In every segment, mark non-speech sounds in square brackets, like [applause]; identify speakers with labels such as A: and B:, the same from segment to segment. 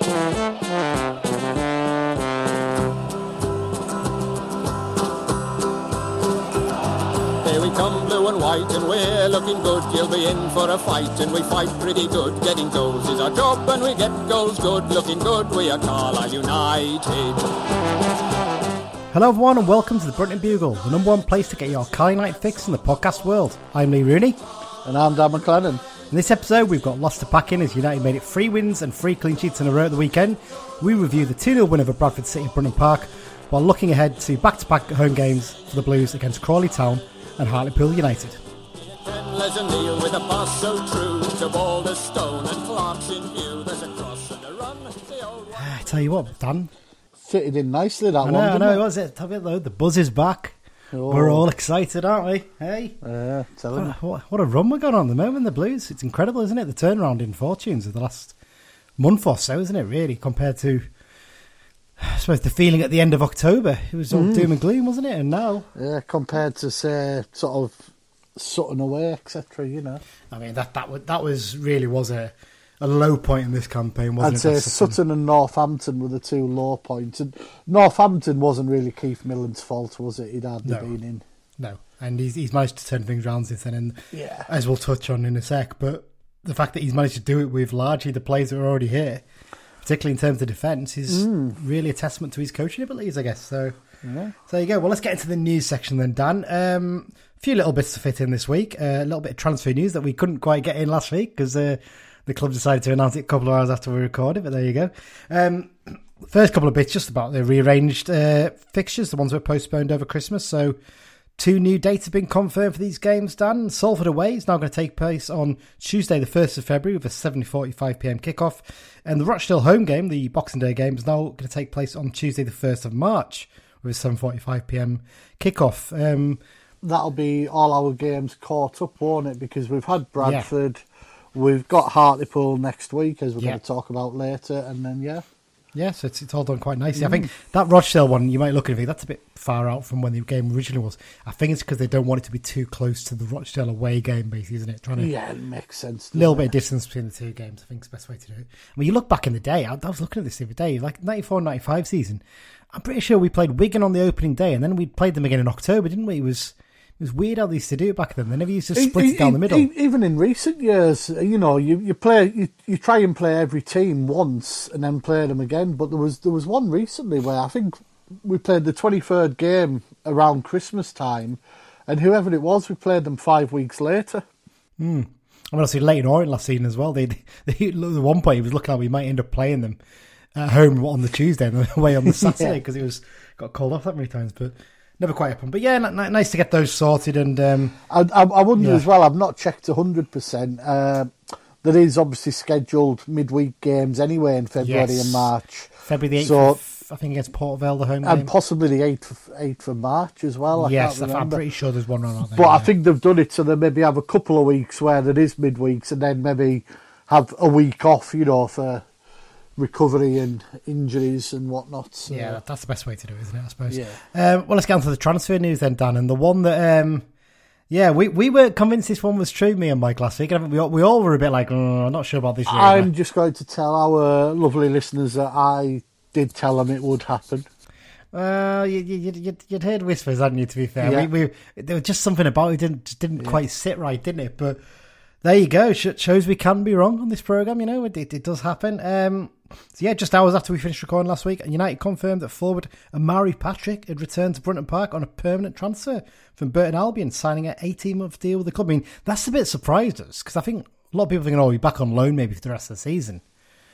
A: Here we come, blue and white, and we're looking good. You'll be in for a fight, and we fight pretty good. Getting goals is our job, and we get goals good. Looking good, we are Carlisle United.
B: Hello, everyone, and welcome to the Brunton Bugle, the number one place to get your Carly Night fix in the podcast world. I'm Lee Rooney.
C: And I'm Dan MacLennan.
B: In this episode, we've got lots to pack in as United made it three wins and three clean sheets in a row at the weekend. We review the 2 0 win over Bradford City at Brunton Park, while looking ahead to back to back home games for the Blues against Crawley Town and Hartlepool United.
A: Ten Les O'Neill with a pass so true to Balderstone and Clark's in view. There's a cross and a run. The old one. [sighs]
B: I tell you what, Dan,
C: Fitted in nicely, that
B: I
C: one.
B: know, I
C: didn't
B: know,
C: it?
B: was it? Tell me though, the buzz is back.
C: Oh.
B: We're all excited, aren't we? Hey?
C: Yeah, telling you.
B: What, what a run we're going on at the moment, the Blues. It's incredible, isn't it? The turnaround in fortunes of the last month or so, isn't it, really, compared to, I suppose, the feeling at the end of October. It was all mm. doom and gloom, wasn't it? And now,
C: Yeah, compared to, say, sort of Sutton away, etc., you know.
B: I mean, that that, was, that was really was a, a low point in this campaign, wasn't
C: I'd
B: it?
C: say
B: thing.
C: Sutton and Northampton were the two low points. And Northampton wasn't really Keith Millen's fault, was it? He'd hardly
B: No.
C: been in.
B: No, and he's, he's managed to turn things around since then, and
C: Yeah.
B: as we'll touch on in a sec. But the fact that he's managed to do it with largely the players that are already here, particularly in terms of defence, is really a testament to his coaching abilities, I guess. So,
C: Yeah.
B: so there you go. Well, let's get into the news section then, Dan. Um, a few little bits to fit in this week. Uh, a little bit of transfer news that we couldn't quite get in last week because uh, the club decided to announce it a couple of hours after we recorded. But there you go. Um, first couple of bits just about the rearranged uh, fixtures, the ones that were postponed over Christmas. So. Two new dates have been confirmed for these games, Dan. Salford away is now going to take place on Tuesday, the 1st of February, with a 7.45pm kickoff. And the Rochdale home game, the Boxing Day game, is now going to take place on Tuesday, the 1st of March, with a 7.45pm kickoff. Um,
C: That'll be all our games caught up, won't it? Because we've had Bradford, we've got Hartlepool next week, as we're
B: Yeah.
C: going to talk about later, and then, yeah.
B: yeah, so it's, it's all done quite nicely. I mm. think that Rochdale one, you might look at it and think that's a bit far out from when the game originally was. I think it's because they don't want it to be too close to the Rochdale away game, basically, isn't it? Trying to
C: Yeah, it makes sense.
B: a little
C: doesn't
B: bit of distance between the two games, I think is the best way to do it. I mean, you look back in the day, I, I was looking at this the other day, like 94 95 season. I'm pretty sure we played Wigan on the opening day and then we played them again in October, didn't we? It was it was weird how they used to do it back then. They never used to split
C: e-
B: it down the middle.
C: Even in recent years, you know, you, you play you, you try and play every team once and then play them again. But there was there was one recently where I think we played the twenty third game around Christmas time, and whoever it was, we played them five weeks later. Hmm.
B: I mean, obviously Leyton Orient last season as well. They, [laughs] they, at one point, he was looking like we might end up playing them at home on the Tuesday and [laughs] away on the [laughs] Saturday
C: Yeah.
B: because it was got called off that many times, but never quite happened. But yeah, n- n- nice to get those sorted and um,
C: I, I, I wonder
B: Yeah.
C: as well. I've not checked hundred percent. Uh, there is obviously scheduled midweek games anyway in February
B: Yes.
C: and March,
B: February the 8th,
C: So-
B: I think against Port Vale, the home
C: and
B: game.
C: possibly the eighth of, eighth of March as well. I
B: yes, I'm pretty sure there's one run out there.
C: But I think they've done it so they maybe have a couple of weeks where there is midweeks and then maybe have a week off, you know, for recovery and injuries and whatnot. So,
B: Yeah, that, that's the best way to do it, isn't it? I suppose.
C: Yeah.
B: Um, well, let's get on to the transfer news then, Dan. And the one that, um, yeah, we, we weren't convinced this one was true, me and Mike last week. We all, we all were a bit like, "Mm, I'm not sure about this. Really.
C: I'm just going to tell our lovely listeners that I did tell them it would happen.
B: Well, you, you, you'd, you'd, heard whispers, hadn't you? To be fair,
C: Yeah.
B: we, we there was just something about it didn't just didn't quite sit right, didn't it? But there you go. Sh- shows we can be wrong on this program. You know, it, it, it does happen. Um, so yeah, just hours after we finished recording last week, United confirmed that forward Omari Patrick had returned to Brunton Park on a permanent transfer from Burton Albion, signing an 18-month deal with the club. I mean, that's a bit surprised us because I think a lot of people are thinking, "Oh, he's back on loan maybe for the rest of the season."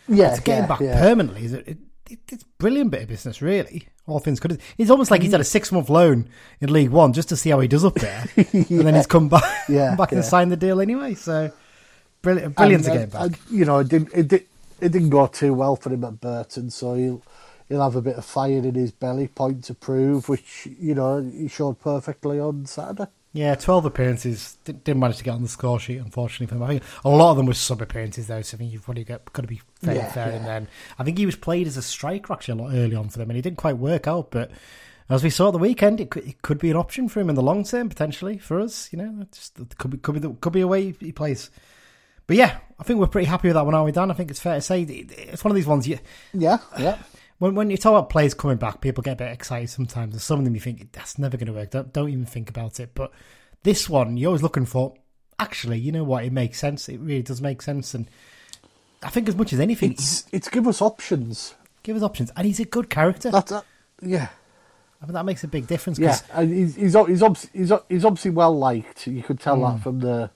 C: Yeah,
B: to get him back
C: yeah.
B: permanently it, it, it's a brilliant bit of business, really. All things considered, it's almost like he's had a six month loan in League One just to see how he does up there, [laughs] and then he's come back,
C: Yeah,
B: come back and signed the deal anyway. So brilliant, brilliant to get back.
C: uh, you know, it didn't it, did, it didn't go too well for him at Burton, so he'll he'll have a bit of fire in his belly, point to prove, which you know he showed perfectly on Saturday.
B: Yeah, twelve appearances. Didn't, manage to get on the score sheet, unfortunately for him. I think a lot of them were sub appearances though, so I think you've probably got, got to be fairly
C: Yeah,
B: fair.
C: yeah.
B: And then I think he was played as a striker actually a lot early on for them, and he didn't quite work out. But as we saw at the weekend, it could, it could be an option for him in the long term potentially for us. You know, it just could be could be the, could be a way he plays but yeah, I think we're pretty happy with that one, aren't we, Dan? I think it's fair to say it's one of these ones. You,
C: Yeah, yeah.
B: When when you talk about players coming back, people get a bit excited sometimes, and some of them you think that's never going to work. Don't, don't even think about it. But this one, you're always looking for. Actually, you know what? It makes sense. It really does make sense, and I think as much as anything,
C: It's it's give us options.
B: give us options. And he's a good character.
C: That's uh, yeah,
B: I mean, that makes a big difference.
C: yeah. And he's he's he's, obs- he's he's obviously well liked. You could tell
B: Hmm.
C: that from the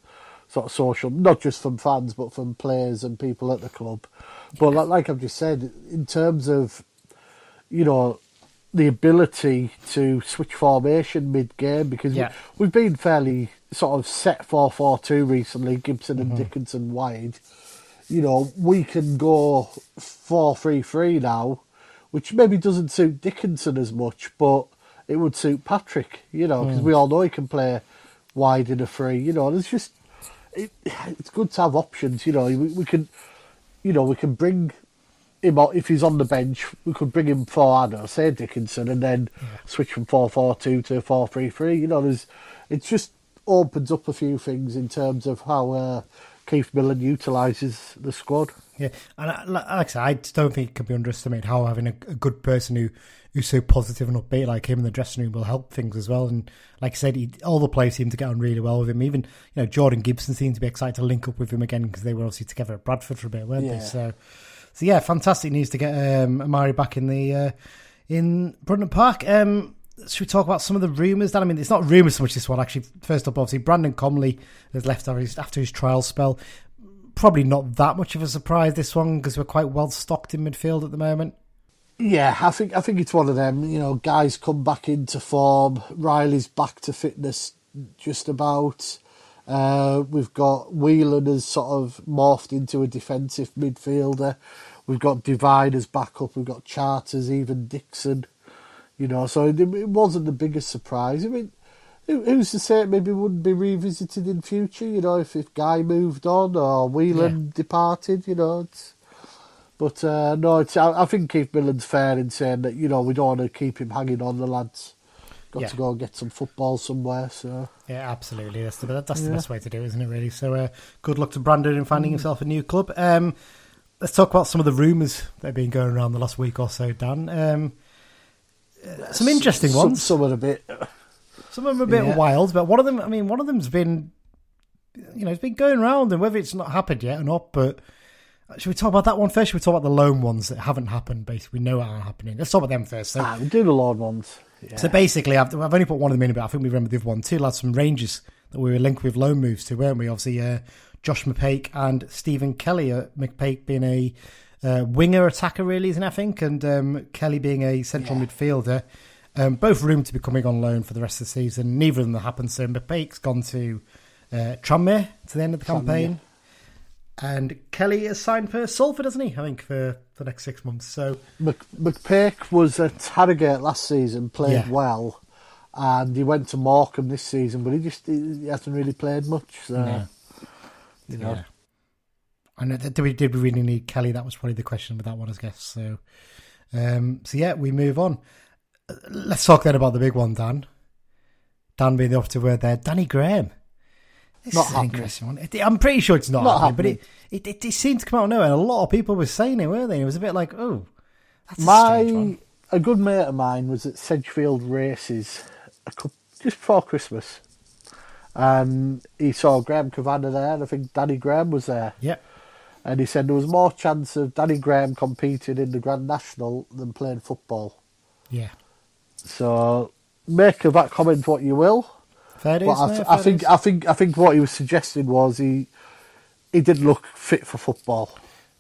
C: sort of social, not just from fans, but from players and people at the club. But like, like I've just said, in terms of you know the ability to switch formation mid game because
B: Yeah.
C: we, have been fairly sort of set four four two recently. Gibson
B: Mm-hmm.
C: and Dickinson wide. You know we can go four three three now, which maybe doesn't suit Dickinson as much, but it would suit Patrick. You know because we all know he can play wide in a free. You know it's just it, it's good to have options. You know we, we can you know we can bring him if he's on the bench. We could bring him forward, or say Dickinson, and then switch from four four two to four three three. You know, there's it just opens up a few things in terms of how uh, Keith Millen utilises the squad.
B: Yeah, and I, like I said, I don't think it can be underestimated how having a, a good person who who's so positive and upbeat like him in the dressing room will help things as well. And like I said, he, all the players seem to get on really well with him. Even you know Jordan Gibson seemed to be excited to link up with him again because they were obviously together at Bradford for a bit, weren't
C: Yeah.
B: they? So, so yeah, fantastic news to get um, Omari back in the uh, in Brunton Park. Um, should we talk about some of the rumours? That I mean, it's not rumours so much this one actually. First up, obviously, Brandon Comley has left after his, after his trial spell probably not that much of a surprise this one because we're quite well stocked in midfield at the moment.
C: Yeah, I think I think it's one of them. You know, guys come back into form. Riley's back to fitness, just about. Uh, we've got Whelan has sort of morphed into a defensive midfielder. We've got Devine as backup. We've got Charters, even Dixon. You know, so it, it wasn't the biggest surprise. I mean, who, who's to say it maybe wouldn't be revisited in future? You know, if if Guy moved on or Whelan departed. You know, it's. But uh, no, it's, I, I think Keith Millen's fair in saying that you know we don't want to keep him hanging on the lads. Got
B: Yeah.
C: to go and get some football somewhere. So
B: Yeah, absolutely. That's the that's the
C: Yeah.
B: best way to do, it, isn't it? Really. So, uh, good luck to Brandon in finding himself a new club. Um, let's talk about some of the rumours that have been going around the last week or so, Dan. Um, uh, some interesting ones.
C: Some of a bit.
B: Some of them are a bit
C: Yeah.
B: wild, but one of them, I mean, one of them's been, you know, it's been going around, and whether it's not happened yet or not, but should we talk about that one first? Should we talk about the loan ones that haven't happened? Basically, we know are happening. Let's talk about them first. So,
C: Ah, we do the lawn ones. Yeah.
B: so basically, I've, I've only put one of them in, but I think we remember the other one. Two lads from Rangers that we were linked with loan moves to, weren't we? Obviously, uh, Josh McPake and Stephen Kelly. Uh, McPake being a uh, winger attacker, really, isn't I think, and um, Kelly being a central
C: Yeah.
B: midfielder. Um, both rumored to be coming on loan for the rest of the season. Neither of them have happened. So McPake's gone to uh, Tranmere to the end of the
C: Tranmere.
B: campaign. And Kelly is signed for Salford, hasn't he? I think for the next six months. So
C: Mc, McPake was at Harrogate last season, played
B: Yeah.
C: well, and he went to Morecambe this season, but he just he, he hasn't really played much. So,
B: Yeah.
C: You know,
B: Yeah. And uh, did we did we really need Kelly? That was probably the question with that one, I guess. So, um, so yeah, we move on. Let's talk then about the big one, Dan. Dan being the operative word there, Danny Graham. This
C: Not
B: is an interesting one. It- I'm pretty sure it's not,
C: Not
B: happening, but it, it, it seemed to come out of nowhere, and a lot of people were saying it, weren't they? It was a bit like, oh, that's a strange
C: my
B: one.
C: a good mate of mine was at Sedgefield races a couple, just before Christmas, and he saw Graham Kavanagh there, and I think Danny Graham was there.
B: Yep.
C: And he said there was more chance of Danny Graham competing in the Grand National than playing football.
B: Yeah.
C: So make of that comment what you will.
B: Fair
C: But I, th- I think. I think I think what he was suggesting was he he didn't look fit for football.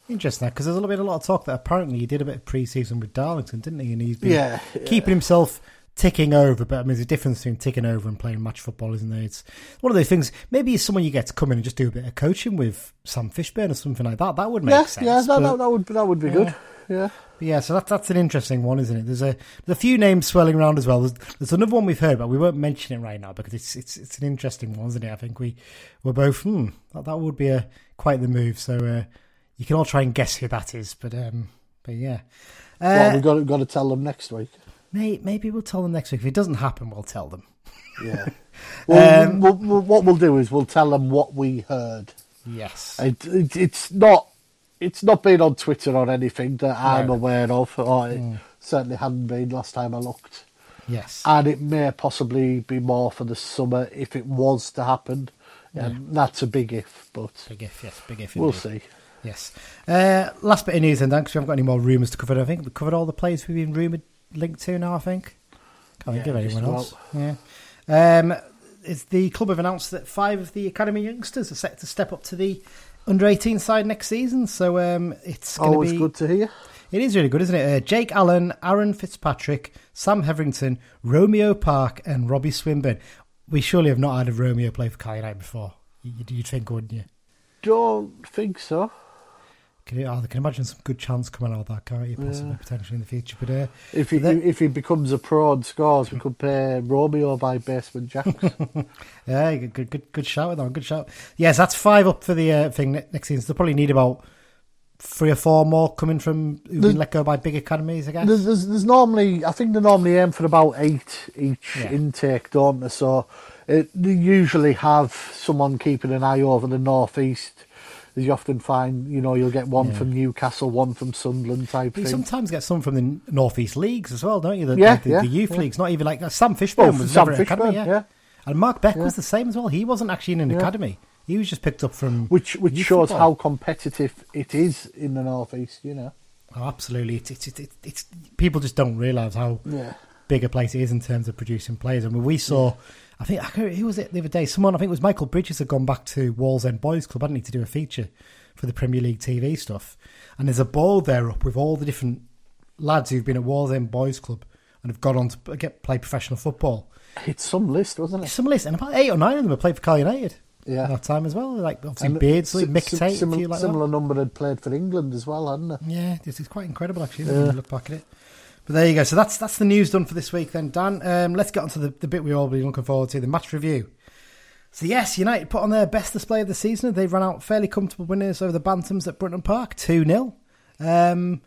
B: Interesting, because there's a little bit, a lot of talk that apparently he did a bit of pre-season with Darlington, didn't he? And he's been
C: Yeah,
B: keeping himself ticking over. But I mean, there's a difference between ticking over and playing match football, isn't there? It's one of those things. Maybe it's someone you get to come in and just do a bit of coaching with Sam Fishburne or something like that. That would make
C: yeah,
B: sense.
C: yeah, that,
B: but-
C: that, that would that would be good. Yeah,
B: but yeah, so that, that's an interesting one, isn't it? There's a there's a few names swirling around as well. There's, there's another one we've heard, but we won't mention it right now because it's it's it's an interesting one, isn't it? I think we we're both hmm that, that would be a quite the move. So uh, you can all try and guess who that is, but um but yeah,
C: well,
B: uh,
C: we got to, got to tell them next week.
B: May, maybe we'll tell them next week. If it doesn't happen, we'll tell them.
C: Yeah. [laughs] Well,
B: Um,
C: we'll, we'll, what we'll do is we'll tell them what we heard.
B: Yes.
C: It, it, it's not. It's not been on Twitter or anything that I'm
B: No.
C: aware of, or it certainly hadn't been last time I looked.
B: yes.
C: And it may possibly be more for the summer if it was to happen. And that's a big if, but
B: big if, yes, big if.
C: we'll see.
B: Yes. Uh, last bit of news then, Dan, because we haven't got any more rumours to cover. I think we covered all the players we've been rumoured linked to now. I think. Can't think
C: Yeah,
B: of anyone else. Yeah. Um, it's the club have announced that five of the academy youngsters are set to step up to the under 18 side next season. So um, it's going to
C: Always
B: be
C: good to hear.
B: It is really good, isn't it? Uh, Jake Allen, Aaron Fitzpatrick, Sam Heverington, Romeo Park, and Robbie Swinburne. We surely have not had a Romeo play for Cal United before. You'd, you'd think, wouldn't you?
C: Don't think so.
B: Can oh, I can imagine some good chance coming out of that, can't you? Possibly, potentially in the future. But uh,
C: If he
B: Then-
C: if he becomes a pro and scores, we could pay Romeo by Basement Jaxx. [laughs]
B: yeah, good, good, good, good shout, though. Good shout. Yes, that's five up for the uh, thing next season. So they'll probably need about three or four more coming from who've been let go by big academies, I guess.
C: there's, there's, there's normally, I think they normally aim for about eight each
B: Yeah.
C: intake, don't they? So it, they usually have someone keeping an eye over the northeast. As you often find, you know, you'll get one
B: Yeah.
C: from Newcastle, one from Sunderland type
B: You
C: thing.
B: sometimes get some from the Northeast Leagues as well, don't you? The,
C: Yeah,
B: the,
C: yeah,
B: the youth
C: yeah.
B: leagues, not even like Sam oh, Fishburne
C: Well,
B: was
C: Sam
B: never at academy, yeah.
C: yeah.
B: And Mark Beck was the same as well. He wasn't actually in an academy. He was just picked up from
C: Which which shows
B: football.
C: how competitive it is in the northeast, you know.
B: Oh, absolutely. It's, it's, it's, it's, people just don't realise how big a place it is in terms of producing players. I mean, we saw, I think, who was it the other day? Someone, I think it was Michael Bridges, had gone back to Wallsend Boys Club, hadn't he, to do a feature for the Premier League TV stuff. And there's a board there up with all the different lads who've been at Wallsend Boys Club and have gone on to get play professional football.
C: It's some list, wasn't it?
B: Some list, and about eight or nine of them have played for Cal United.
C: Yeah.
B: At that time as well. Like, obviously,
C: And
B: Beardsley, Mick
C: si-
B: Tate, a
C: similar,
B: like
C: similar number had played for England as well, hadn't they?
B: Yeah, this is quite incredible actually. When you look back at it. But there you go. So that's that's the news done for this week. Then Dan, um, let's get on to the, the bit we've all been looking forward to, the match review. So yes, United put on their best display of the season. They ran out fairly comfortable winners over the Bantams at Brunton Park, two 0 um,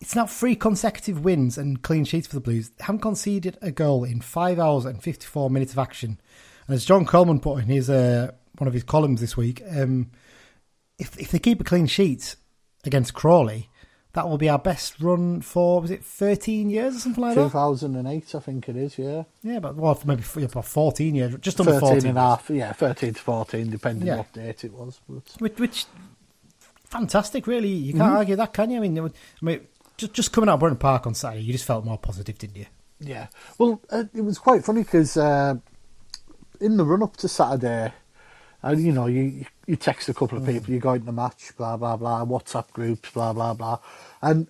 B: It's now three consecutive wins and clean sheets for the Blues. They haven't conceded a goal in five hours and fifty four minutes of action. And as John Coleman put in his uh, one of his columns this week, um, if if they keep a clean sheet against Crawley, that will be our best run for was it thirteen years or something like that?
C: 2008, I think it is, yeah.
B: Yeah, but well, maybe yeah, about fourteen years, just under
C: 13
B: fourteen.
C: and a half, yeah, 13 to 14, depending
B: Yeah.
C: what date it was. But
B: Which, which fantastic, really. You can't
C: Mm-hmm.
B: argue that, can you? I mean, I mean, just just coming out of Brunton Park on Saturday, you just felt more positive, didn't you?
C: Yeah. Well, uh, it was quite funny because uh, in the run up to Saturday, and you know, you you text a couple of mm. people, you go into the match, blah blah blah, WhatsApp groups, blah blah blah, and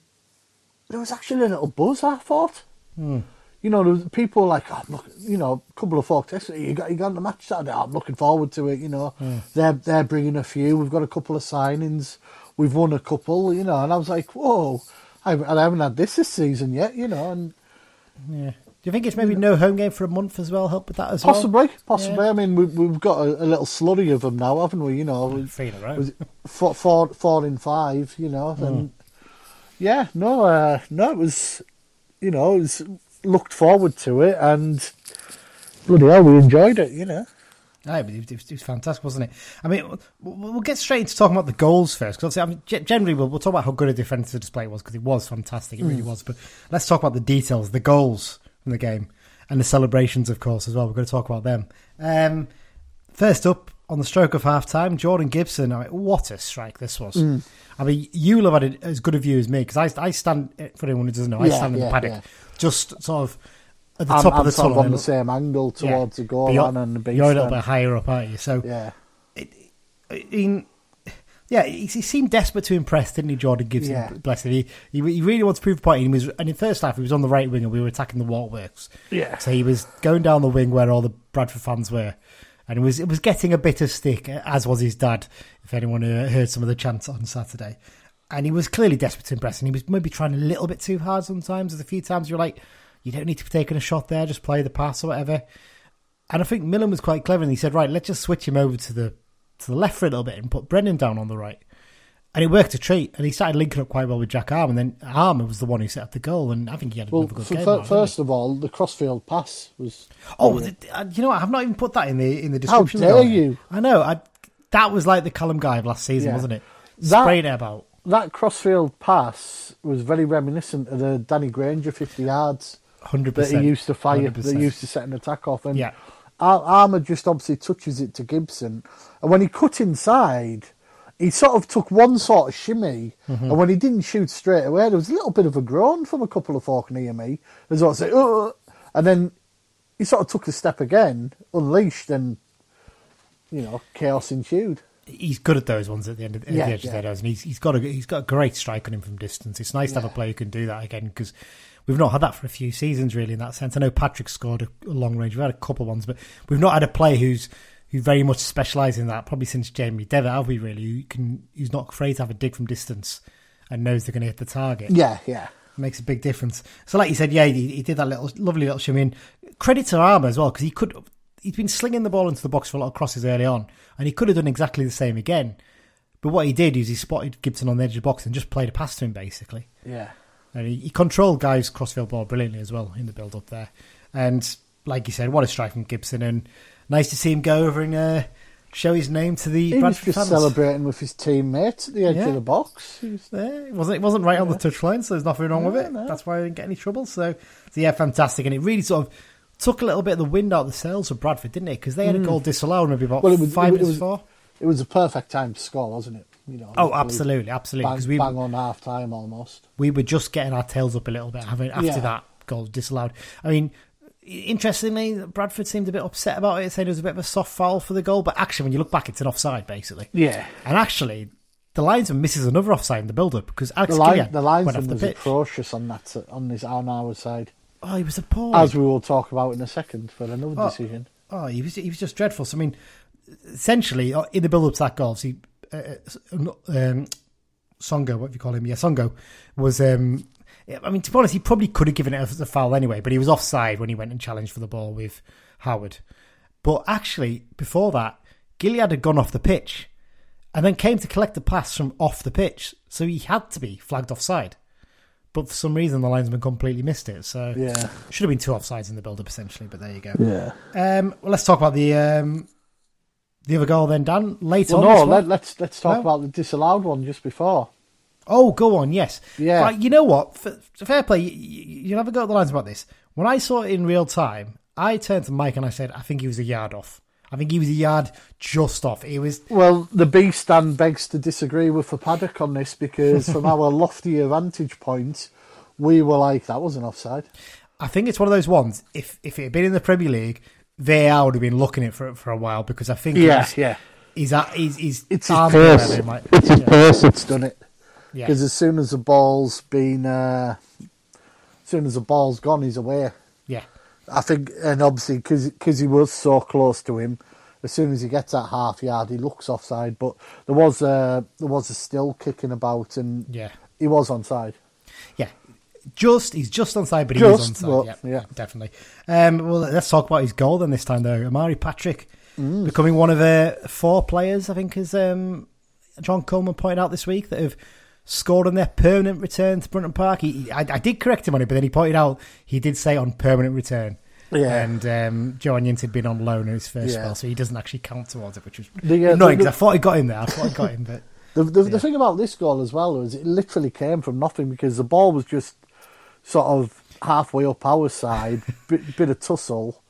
C: there was actually a little buzz. I thought. Hmm. You know, there was people like, oh, look, you know, a couple of folks. texted, You got you got the match Saturday. Oh, I'm looking forward to it. You know, hmm. they're they're bringing a few. We've got a couple of signings. We've won a couple. You know, and I was like, whoa, I, I haven't had this this season yet. You know, and
B: Yeah. Do you think it's maybe no home game for a month as well? Help with that as well?
C: Possibly, possibly.
B: Yeah.
C: I mean, we've, we've got a, a little slurry of them now, haven't we? You know, we-
B: Three in a row.
C: was four, four, four in five. You know, and yeah, no, uh, no, it was, you know, it was looked forward to it, and bloody hell, we enjoyed it. You know,
B: No, but it, it was fantastic, wasn't it? I mean, we'll, get straight into talking about the goals first. Because I mean, generally, we'll, we'll talk about how good a defensive display it was because it was fantastic. It really was. But let's talk about the details, the goals from the game, and the celebrations, of course, as well. We're going to talk about them. Um, first up, on the stroke of half time, Jordan Gibson. I mean, what a strike this was. I mean, you'll have had it as good a view as me because I, I stand, for anyone who doesn't know, I
C: Yeah,
B: stand in the paddock,
C: yeah.
B: just sort of at the
C: I'm,
B: top
C: I'm
B: of the
C: sort of on the same angle towards the goal
B: you're-
C: line and the.
B: You're a little bit higher up, aren't you? So,
C: Yeah,
B: I mean, yeah, he, he seemed desperate to impress, didn't he, Jordan Gibson?
C: Yeah.
B: Bless him. He, he, he really wants to prove a point. He was, and in first half, he was on the right wing and we were attacking the waterworks.
C: yeah.
B: So he was going down the wing where all the Bradford fans were. And it was it was getting a bit of stick, as was his dad, if anyone uh, heard some of the chants on Saturday. And he was clearly desperate to impress, and he was maybe trying a little bit too hard sometimes. There's a few times you're like, you don't need to be taking a shot there, just play the pass or whatever. And I think Millen was quite clever, and he said, right, let's just switch him over to the to the left for a little bit and put Brennan down on the right. And it worked a treat, and he started linking up quite well with Jack Arm, and then Armour was the one who set up the goal, and I think he had
C: Well,
B: another good
C: f-
B: game.
C: first of all, the crossfield pass was.
B: Oh,
C: brilliant.
B: th- uh, you know what? I've not even put that in the in the description. the
C: dare you.
B: I know. I that was like the Callum Guy of last season,
C: Yeah.
B: wasn't it?
C: That-
B: Spraying it about.
C: That crossfield pass was very reminiscent of the Danny Grainger 50 yards
B: Hundred
C: that he used to fire, that he used to set an attack off. And
B: Yeah.
C: Ar- Armour just obviously touches it to Gibson. And when he cut inside, he sort of took one sort of shimmy.
B: Mm-hmm.
C: And when he didn't shoot straight away, there was a little bit of a groan from a couple of folk near me. As I say, "Ugh." and then he sort of took a step again, unleashed, and, you know, chaos ensued.
B: He's good at those ones at the end of, at
C: Yeah,
B: the edge
C: yeah.
B: of their nose, and he's he's got a he's got a great strike on him from distance. It's nice to have a player who can do that again because we've not had that for a few seasons really in that sense. I know Patrick scored a, a long range. We've had a couple ones, but we've not had a player who's who very much specialises in that. Probably since Jamie Devitt, have we really? Who can who's not afraid to have a dig from distance and knows they're going to hit the target.
C: Yeah, yeah.
B: makes a big difference. So, like you said, yeah, he, he did that little lovely little shimmy in. Credit to Armour as well because he could. He's been slinging the ball into the box for a lot of crosses early on, and he could have done exactly the same again. But what he did is he spotted Gibson on the edge of the box and just played a pass to him basically.
C: Yeah.
B: And he, he controlled Guy's crossfield ball brilliantly as well in the build up there. And like you said, what a strike from Gibson, and nice to see him go over and uh, show his name to the
C: He was just
B: fans.
C: celebrating with his teammates at the edge
B: Yeah.
C: of the box. He was-
B: Yeah, it wasn't it wasn't right on the touchline, so there's nothing wrong with it.
C: no.
B: That's why I didn't get any trouble. So, so yeah, fantastic, and it really sort of took a little bit of the wind out of the sails of Bradford, didn't it? Because they had a goal disallowed maybe about
C: Mm. Well, it was-
B: five
C: it
B: minutes
C: was-
B: before.
C: It was a perfect time to score, wasn't it? You know,
B: Oh, absolutely, absolutely. Because we
C: bang on half time almost.
B: we were just getting our tails up a little bit having after
C: Yeah.
B: that goal disallowed. I mean. Interestingly, Bradford seemed a bit upset about it, saying it was a bit of a soft foul for the goal. But actually, when you look back, it's an offside, basically.
C: Yeah.
B: And actually, the linesman misses another offside in the build-up because Alex
C: The, line, the
B: went
C: linesman was
B: pitch.
C: atrocious on that on this on our side,
B: Oh, he was appalling.
C: as we will talk about in a second for another
B: Oh.
C: decision.
B: Oh, he was he was just dreadful. So I mean, essentially uh, in the build up to that goal, uh, um, Songo, what do you call him? Yeah, Songo was. Um, I mean, to be honest, he probably could have given it as a foul anyway, but he was offside when he went and challenged for the ball with Howard. But actually, before that, Gilliead had gone off the pitch and then came to collect the pass from off the pitch, so he had to be flagged offside. But for some reason, the linesman completely missed it. So
C: Yeah.
B: should have been two offsides in the build up essentially. But there you go.
C: Yeah.
B: Um, well, let's talk about the um, the other goal then, Dan. later.
C: Well,
B: on.
C: no, let, let's let's talk
B: No?
C: about the disallowed one just before.
B: Oh, go on. Yes.
C: Yeah.
B: You know what? For, fair play. You, you never got the lines about this. When I saw it in real time, I turned to Mike and I said, "I think he was a yard off. I think he was a yard just off. He was."
C: Well, the B stand begs to disagree with the paddock on this because from [laughs] our loftier vantage point, we were like that wasn't offside.
B: I think it's one of those ones. If if it had been in the Premier League, VAR would have been looking at it for for a while because I think he's,
C: yeah.
B: he's at he's, he's
C: It's his
B: might-
C: It's his
B: yeah.
C: pace that's done it.
B: Yeah.
C: Because as soon as the ball's been, uh, as soon as the ball's gone, he's away.
B: yeah.
C: I think, and obviously because he was so close to him, as soon as he gets that half yard, he looks offside. But there was a there was a still kicking about, and
B: Yeah.
C: he was onside.
B: Yeah, just he's just onside, but he
C: Just,
B: is onside.
C: but,
B: yeah,
C: yeah.
B: definitely. Um, well, let's talk about his goal then. This time though, Amari Patrick
C: Mm.
B: becoming one of the four players I think, as um, John Coleman pointed out this week, that have scored on their permanent return to Brunton Park. He, I, I did correct him on it, but then he pointed out he did say on permanent return.
C: Yeah.
B: And um, Joe Onions had been on loan in his first
C: Yeah.
B: spell, so he doesn't actually count towards it, which was
C: The, uh,
B: annoying because I thought he got him there. I thought he got him, but [laughs]
C: The the,
B: Yeah.
C: the thing about this goal as well was it literally came from nothing because the ball was just sort of halfway up our side, [laughs] bit, bit of tussle.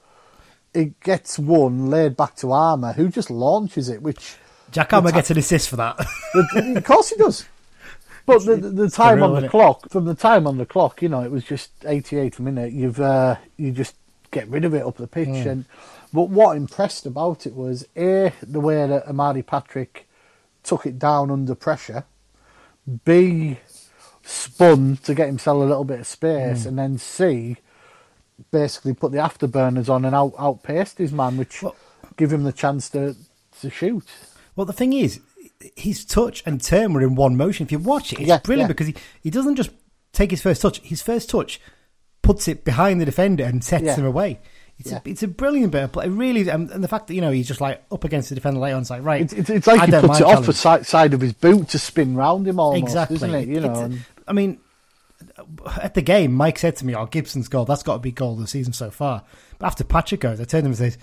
C: It gets one laid back to Armour, who just launches it, which
B: Jack Armour gets an assist for that.
C: the, of course he does. But the, the, the time
B: real,
C: on the clock, from the time on the clock, you know, it was just 88th minute. You've uh, you just get rid of it up the pitch,
B: Hmm.
C: and but what impressed about it was a the way that Omari Patrick took it down under pressure. B spun to get himself a little bit of space,
B: Hmm.
C: and then C basically put the afterburners on and out outpaced his man, which
B: Well-
C: give him the chance to to shoot.
B: Well, the thing is, his touch and turn were in one motion. If you watch it, it's
C: Yeah,
B: brilliant
C: yeah.
B: because he, he doesn't just take his first touch. His first touch puts it behind the defender and sets
C: Yeah.
B: him away. It's,
C: Yeah.
B: a, it's a brilliant bit of play. It Really, and, and the fact that you know he's just like up against the defender later on, it's like right.
C: It's, it's, like
B: I
C: he puts it
B: mind
C: off the
B: challenge.
C: side, side of his boot to spin round him almost,
B: exactly,
C: isn't it? You know, and-
B: I mean, at the game, Mike said to me, "Oh, Gibson's goal. That's got to be goal of the season so far." But after Patrick goes, I turned to him and says,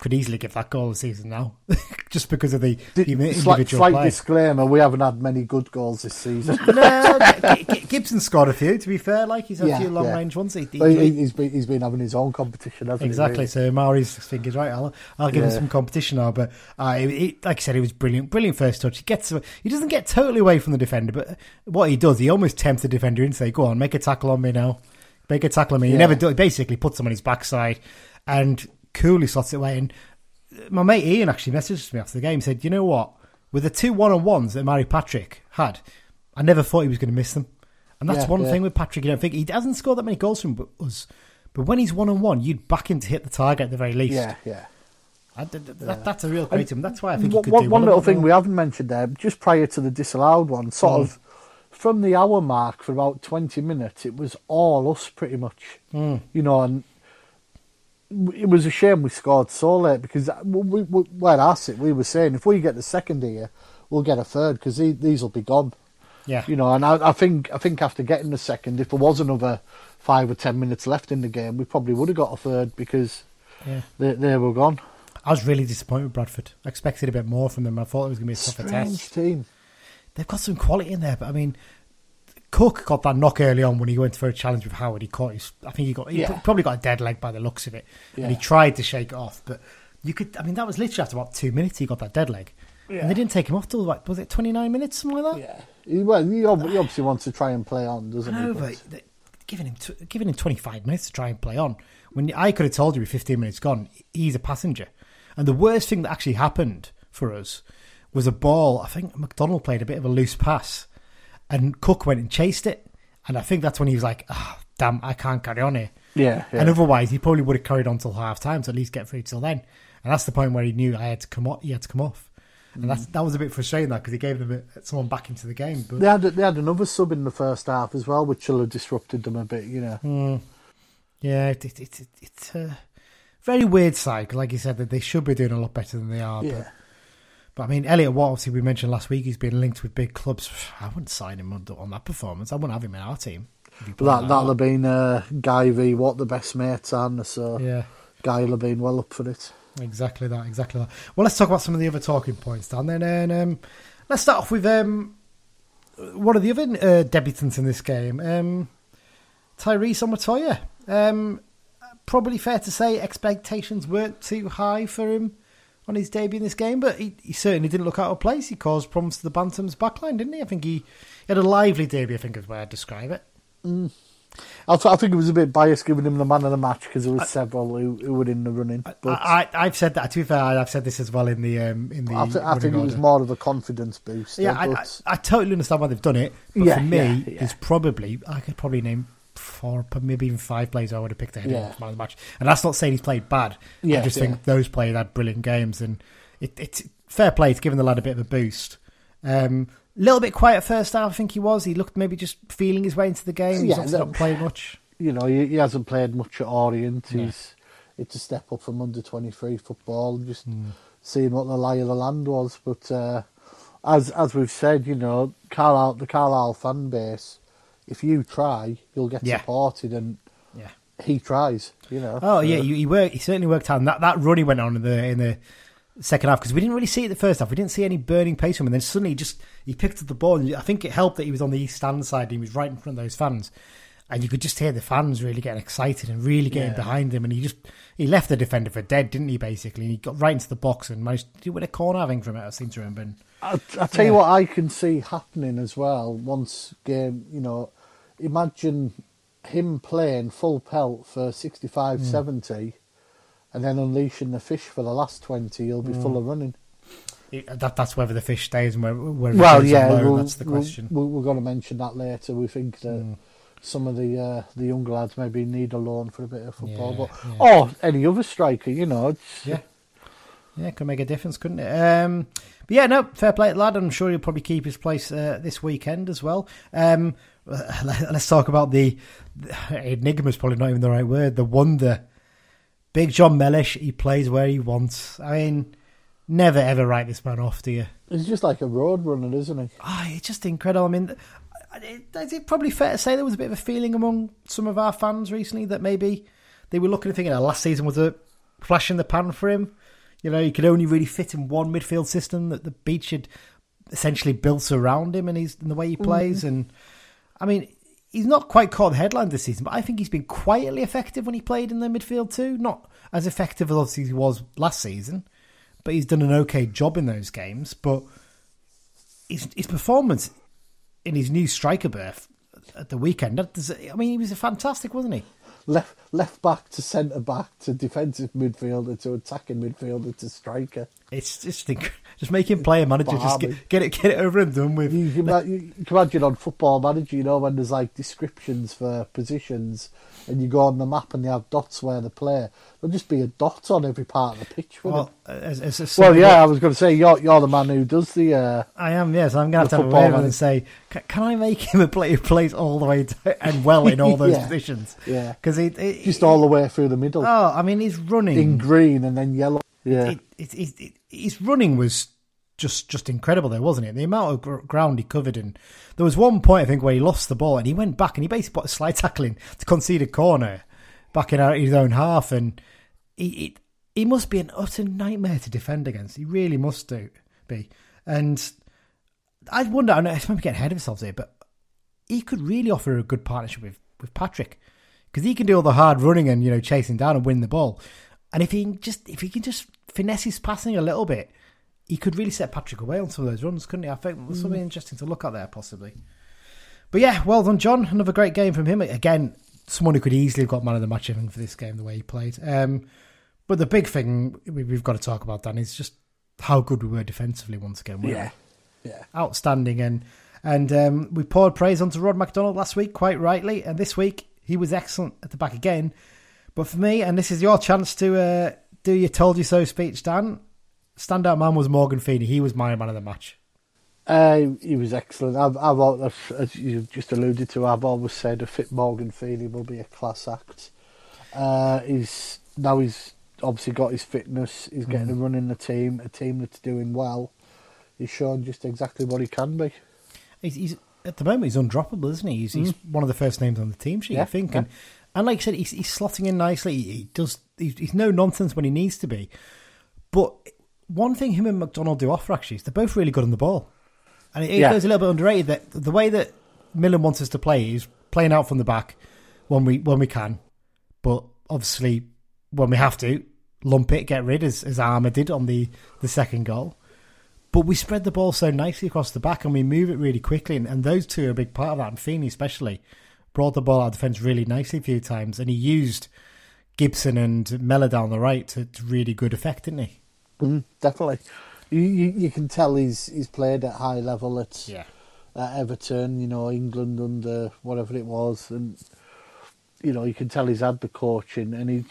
B: could easily give that goal of the season now, [laughs] just because of the, the individual
C: slight slight disclaimer: we haven't had many good goals this season. [laughs]
B: no, G- G- Gibson scored a few. To be fair, like he's had
C: Yeah,
B: a few long
C: yeah.
B: range ones. He, he-
C: he's been he's been having his own competition, hasn't
B: exactly.
C: he?
B: So Maori's fingers right. I'll I'll give him some competition now. But uh, like I said, he was brilliant. Brilliant first touch. He gets he doesn't get totally away from the defender, but what he does, he almost tempts the defender in. Say, go on, make a tackle on me now. Make a tackle on me. He never do. He basically puts him on his backside and coolly slots it away. And my mate Ian actually messaged me after the game. Said, you know what? With the two one on ones that Mary Patrick had, I never thought he was going to miss them. And that's
C: Yeah,
B: one
C: yeah.
B: thing with Patrick. You don't think he hasn't scored that many goals from us, but when he's one on one, you'd back him to hit the target at the very least.
C: Yeah, yeah.
B: I- th- th- that- that's a real great him. That's why I think he
C: One,
B: could
C: one-
B: do
C: one little thing we haven't mentioned there, just prior to the disallowed one, sort
B: Mm.
C: of from the hour mark for about 20 minutes, it was all us pretty much.
B: Mm.
C: You know, and it was a shame we scored so late because we, we, where I sit, we were saying if we get the second here, we'll get a third because these will be gone.
B: Yeah,
C: You know, and I, I think I think after getting the second, if there was another five or ten minutes left in the game, we probably would have got a third because
B: yeah.
C: they, they were gone.
B: I was really disappointed with Bradford. I expected a bit more from them. I thought it was going to be a tougher
C: Strange
B: test.
C: team.
B: They've got some quality in there, but I mean, Cook got that knock early on when he went for a challenge with Howard. He caught his. I think he got. He
C: Yeah.
B: probably got a dead leg by the looks of it, and he tried to shake it off, but you could. I mean, that was literally after about two minutes he got that dead leg,
C: Yeah.
B: and they didn't take him off till like was it twenty nine minutes something like that?
C: Yeah. He, well, he, obviously wants to try and play on, doesn't
B: I
C: he?
B: know,
C: But-
B: but giving him tw- giving him 25 minutes to try and play on. When I could have told you with 15 minutes gone, he's a passenger. And the worst thing that actually happened for us was a ball. I think McDonald played a bit of a loose pass, and Cook went and chased it. And I think that's when he was like, oh, "Damn, I can't carry on here."
C: yeah, yeah.
B: And otherwise, he probably would have carried on till half time to at least get through till then. And that's the point where he knew I had to come off. He had to come off, and that's that was a bit frustrating that because he gave them a, someone back into the game. But
C: they had they had another sub in the first half as well, which will have disrupted them a bit. You know.
B: Mm. Yeah, it, it, it, it's a very weird side. Like you said, that they should be doing a lot better than they are.
C: Yeah.
B: but I mean, Elliot Watt, obviously, we mentioned last week, he's been linked with big clubs. [sighs] I wouldn't sign him on, on that performance. I wouldn't have him in our team.
C: But that that'll have been uh, Guy v. What the best mates are, so
B: Yeah,
C: Guy will have been well up for it.
B: exactly that, exactly that. Well, let's talk about some of the other talking points, Dan. Then, and um, let's start off with um, one of the other uh, debutants in this game, um, Tyrese Omotoye. Um, probably fair to say expectations weren't too high for him on his debut in this game, but he, he certainly didn't look out of place. He caused problems to the Bantams backline, didn't he? I think he, he had a lively debut, I think is the way I'd describe it.
C: I, th- I think it was a bit biased giving him the man of the match because there was several who, who were in the running. But
B: I, I've said that, to be fair, I've said this as well in the um, in the
C: I, th- I think it was more of a confidence boost.
B: Yeah, I, I, I totally understand why they've done it. But
C: Yeah,
B: for me,
C: yeah, yeah.
B: it's probably I could probably name four, maybe even five players I would have picked ahead
C: Yeah.
B: of him man of the match. And that's not saying he's played bad. I just
C: yeah.
B: think those players had brilliant games, and it, it's fair play to giving the lad a bit of a boost. Um, little bit quiet first half, I think he was. He looked maybe just feeling his way into the game. He's
C: Yeah,
B: obviously not playing much.
C: you know, he, he hasn't played much at Orient.
B: No.
C: He's it's a step up from under twenty three football. Just
B: Hmm.
C: seeing what the lie of the land was. But uh, as as we've said, you know, Carlisle, the Carlisle fan base, if you try, you'll get
B: Yeah.
C: supported, and
B: Yeah.
C: he tries. You know.
B: Oh yeah, uh, he, he worked. He certainly worked hard. And that that run he went on in the in the second half because we didn't really see it the first half. We didn't see any burning pace from him. And then suddenly, he just he picked up the ball. And I think it helped that he was on the east stand side. And he was right in front of those fans, and you could just hear the fans really getting excited and really getting
C: Yeah.
B: behind him. And he just he left the defender for dead, didn't he? Basically, and he got right into the box and managed to win a corner. I think from it. I seem to remember. And
C: I, I tell you what, I can see happening as well. Once game, you know, imagine him playing full pelt for 65,
B: Hmm.
C: 70, and then unleashing the fish for the last twenty. He'll be
B: Hmm.
C: full of running.
B: that that's whether the fish stays and where where
C: Well, yeah, we'll,
B: that's the question.
C: We'll, we're going to mention that later. We think that
B: Mm.
C: some of the uh, the younger lads maybe need a loan for a bit of football,
B: Yeah,
C: but
B: yeah.
C: or any other striker, you know. It's,
B: Yeah. Yeah, could make a difference, couldn't it? Um, but yeah, no, fair play lad. I'm sure he'll probably keep his place uh, this weekend as well. Um, [laughs] let, us talk about the, the enigma is probably not even the right word. The wonder, Big Jon Mellish. He plays where he wants. I mean, never ever write this man off, do you?
C: He's just like a road runner, isn't he?
B: Ah, it's just incredible. I mean, is it probably fair to say there was a bit of a feeling among some of our fans recently that maybe they were looking and thinking, oh, last season was a flash in the pan for him? You know, he could only really fit in one midfield system that the Beech had essentially built around him and he's in the way he plays. And I mean, he's not quite caught the headline this season, but I think he's been quietly effective when he played in the midfield too. Not as effective as obviously he was last season, but he's done an okay job in those games. But his, his performance in his new striker berth at the weekend, I mean, he was fantastic, wasn't he?
C: Left left back to centre back to defensive midfielder to attacking midfielder to striker.
B: It's just think, just make him play a manager, just get, get it get it over and done with.
C: You can, you can imagine on Football Manager, you know, when there's like descriptions for positions and you go on the map and they have dots where they play, there'll just be a dot on every part of the pitch.
B: Well, as, as
C: well, yeah, I was going to say, you're, you're the man who does the. Uh,
B: I am, yes. I'm going to have to have a
C: football
B: word with him
C: man.
B: and say, "Ca- can I make him a player who plays all the way to, and well in all [laughs] those
C: Yeah.
B: positions?
C: Yeah.
B: Because he, he-
C: just all the way through the middle
B: oh, I mean, he's running.
C: in green and then yellow. Yeah.
B: it, it, it, his running was just just incredible there, wasn't it? The amount of gr- ground he covered, and there was one point I think where he lost the ball and he went back and he basically put a slide tackle in to concede a corner back in uh, his own half, and he, he he must be an utter nightmare to defend against. He really must do be, and I wonder. I know it's maybe getting ahead of ourselves here, but he could really offer a good partnership with with Patrick because he can do all the hard running and you know chasing down and win the ball. And if he can just if he can just finesse his passing a little bit, he could really set Patrick away on some of those runs, couldn't he? I think there's something interesting to look at there, possibly. But yeah, well done, John. Another great game from him. Again, someone who could easily have got man of the match even for this game, the way he played. Um, but the big thing we- we've got to talk about, Dan, is just how good we were defensively once again. weren't we?
C: yeah. Yeah.
B: outstanding. And and um, we poured praise onto Rod McDonald last week, quite rightly, and this week he was excellent at the back again. But for me, and this is your chance to uh, do your "told you so" speech, Dan. Standout man was Morgan Feeney. He was my man of the match.
C: Uh, he was excellent. I've, I've, as you just alluded to, I've always said a fit Morgan Feeney will be a class act. Uh, he's now he's obviously got his fitness. He's getting a run in the team, a team that's doing well. He's shown just exactly what he can be.
B: He's, he's at the moment he's undroppable, isn't he? He's, he's one of the first names on the team sheet,
C: Mm. Yeah,
B: I think.
C: yeah.
B: And and like I said, he's, he's slotting in nicely. He, he does. He's, he's no nonsense when he needs to be. But one thing him and McDonald do offer actually is they're both really good on the ball, and it, it
C: Yeah.
B: goes a little bit underrated that the way that Millen wants us to play is playing out from the back when we when we can, but obviously when we have to lump it, get rid as as Armour did on the the second goal. But we spread the ball so nicely across the back and we move it really quickly. And, and those two are a big part of that. And Feeney, especially, brought the ball out of defence really nicely a few times. And he used Gibson and Mellor down the right to, to really good effect, didn't he?
C: Mm, definitely. You, you you can tell he's he's played at high level at
B: Yeah.
C: at Everton, you know, England under whatever it was, and you know you can tell he's had the coaching, and he.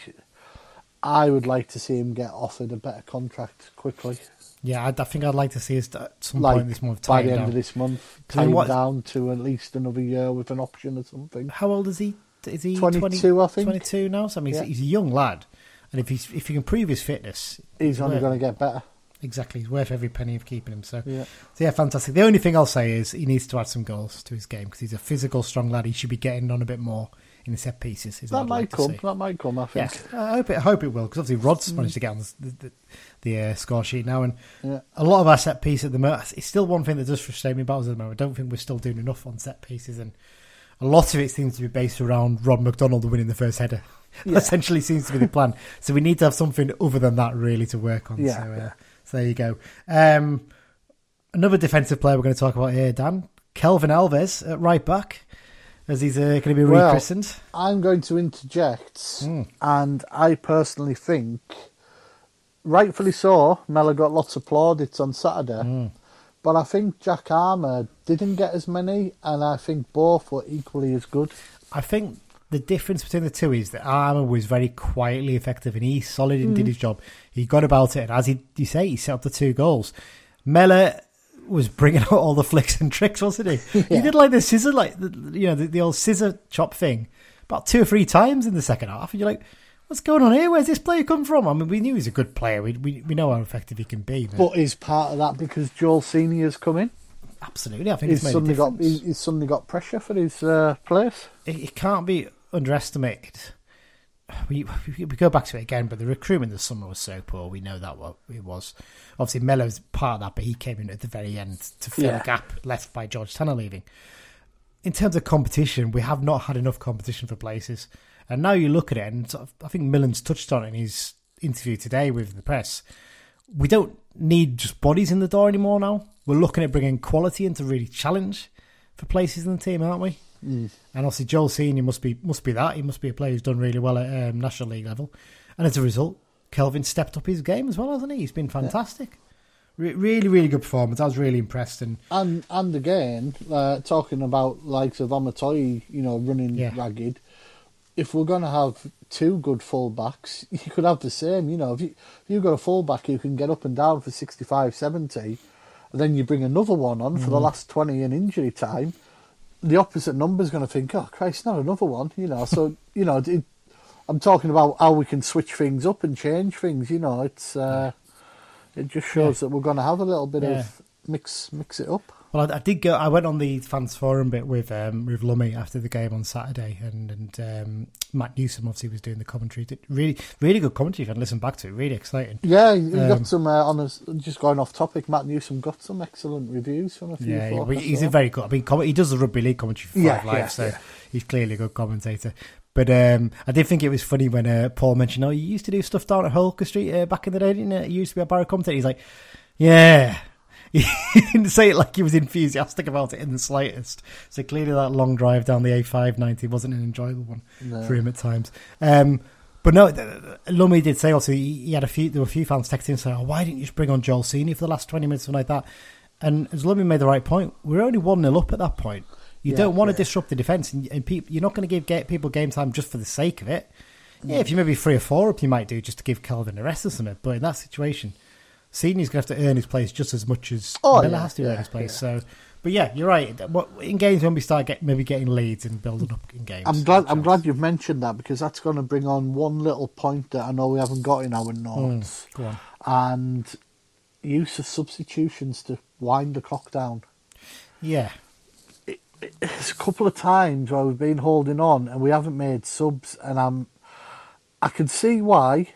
C: I would like to see him get offered a better contract quickly,
B: Yeah, I, I think I'd like to see us at some
C: like
B: point this month
C: by the end
B: down.
C: of this month,
B: I mean,
C: tie him
B: what-
C: down to at least another year with an option or something.
B: How old is he? Is he
C: 22, I think.
B: 22 now? So I mean, he's,
C: Yeah.
B: he's a young lad. And if he's if he can prove his fitness,
C: He's only going to get better.
B: Exactly, he's worth every penny of keeping him. So,
C: Yeah.
B: so yeah, fantastic. The only thing I'll say is he needs to add some goals to his game because he's a physical, strong lad. He should be getting on a bit more in the set pieces.
C: That might
B: like
C: come. That might come. I
B: Yeah,
C: think.
B: I hope it. I hope it will because obviously Rod's managed to get on the the, the uh, score sheet now, and
C: Yeah.
B: a lot of our set piece at the moment. It's still one thing that does frustrate me about us at the moment. I don't think we're still doing enough on set pieces, and a lot of it seems to be based around Rod McDonald winning the first header. [laughs]
C: Yeah.
B: Essentially, seems to be the plan. so we need to have something other than that really to work on.
C: Yeah,
B: so, uh,
C: yeah.
B: so there you go. Um, another defensive player we're going to talk about here, Dan Kelvin Alves at right back, as he's uh, going to be
C: Well,
B: rechristened.
C: I'm going to interject,
B: Hmm.
C: and I personally think, rightfully so, Mellor got lots of plaudits on Saturday,
B: Hmm.
C: but I think Jack Armour didn't get as many, and I think both were equally as good.
B: I think the difference between the two is that Armour was very quietly effective and he solid and did
C: Mm.
B: his job. He got about it, and as he, you say, he set up the two goals. Mellor was bringing [laughs] out all the flicks and tricks, wasn't he? [laughs] He did like the scissor, like the, you know, the, the old scissor chop thing, about two or three times in the second half, and you're like, "What's going on here? Where's this player come from?" I mean, we knew he was a good player. We we, we know how effective he can be. But,
C: But is part of that because Joel Senior's come in?
B: absolutely, I think
C: He's
B: it's made a
C: suddenly got he's, he's suddenly got pressure for his uh, place.
B: it, it can't be underestimated we, we go back to it again, but the recruitment this summer was so poor. We know that what it was. Obviously, Mellor's part of that, but he came in at the very end to fill
C: Yeah.
B: a gap left by George Tanner leaving. In terms of competition, we have not had enough competition for places. And now you look at it, and I think Millen's touched on it in his interview today with the press. We don't need just bodies in the door anymore now. We're looking at bringing quality in to really challenge for places in the team, aren't we? And obviously, Joel Senior must be must be that. He must be a player who's done really well at um, National League level, and as a result, Kelvin stepped up his game as well, hasn't he? He's been fantastic. Re- really, really good performance. I was really impressed, and
C: And and again, uh, talking about likes of Omotoye, you know, running
B: Yeah.
C: ragged. If we're going to have two good fullbacks, [laughs] you could have the same. You know, if, you, if you've got a fullback who can get up and down for 65, 70, and then you bring another one on
B: Mm.
C: for the last 20 in injury time, the opposite number's going to think, oh, Christ, not another one. You know, so, [laughs] you know, it, I'm talking about how we can switch things up and change things. You know, it's uh, it just shows that we're going to have a little bit
B: Yeah.
C: of mix mix it up.
B: Well, I, I did go. I went on the fans forum bit with um, with Lummy after the game on Saturday, and and um, Matt Newsom obviously was doing the commentary. Did really, really good commentary. If you can listen back to it, really exciting.
C: Yeah, you
B: Um,
C: got some uh, on us. Just going off topic, Matt Newsom got some excellent reviews from a few.
B: Yeah, he's a very good. I mean, com- he does the rugby league commentary for Five
C: Yeah,
B: Live,
C: yeah,
B: so
C: yeah.
B: he's clearly a good commentator. But um, I did think it was funny when uh, Paul mentioned, "Oh, you used to do stuff down at Holker Street uh, back in the day, didn't you? You used to be a Barrow commentator." He's like, "Yeah." [laughs] He didn't say it like he was enthusiastic about it in the slightest. So clearly, that long drive down the A590 wasn't an enjoyable one
C: No.
B: for him at times. Um, but no, Lummy did say also he, he had a few. There were a few fans texting saying, "Oh, why didn't you just bring on Joel Senior for the last twenty minutes or something like that?" And as Lummy made the right point, we're only one 0 up at that point. You
C: Yeah,
B: don't want to disrupt the defence, and, and you're not going to give get people game time just for the sake of it. Yeah, if you maybe three or four up, you might do just to give Kelvin a rest or something. But in that situation, Senior's going to have to earn his place just as much as
C: Oh,
B: Mellor
C: yeah,
B: has to earn his place. So, but yeah, you're right. In games when we start get maybe getting leads and building up in games.
C: I'm glad. I'm glad you've mentioned that because that's going to bring on one little point that I know we haven't got in our hmm, notes,
B: Go on.
C: and use of substitutions to wind the clock down.
B: Yeah,
C: it's a couple of times where we've been holding on and we haven't made subs, and I'm, I can see why,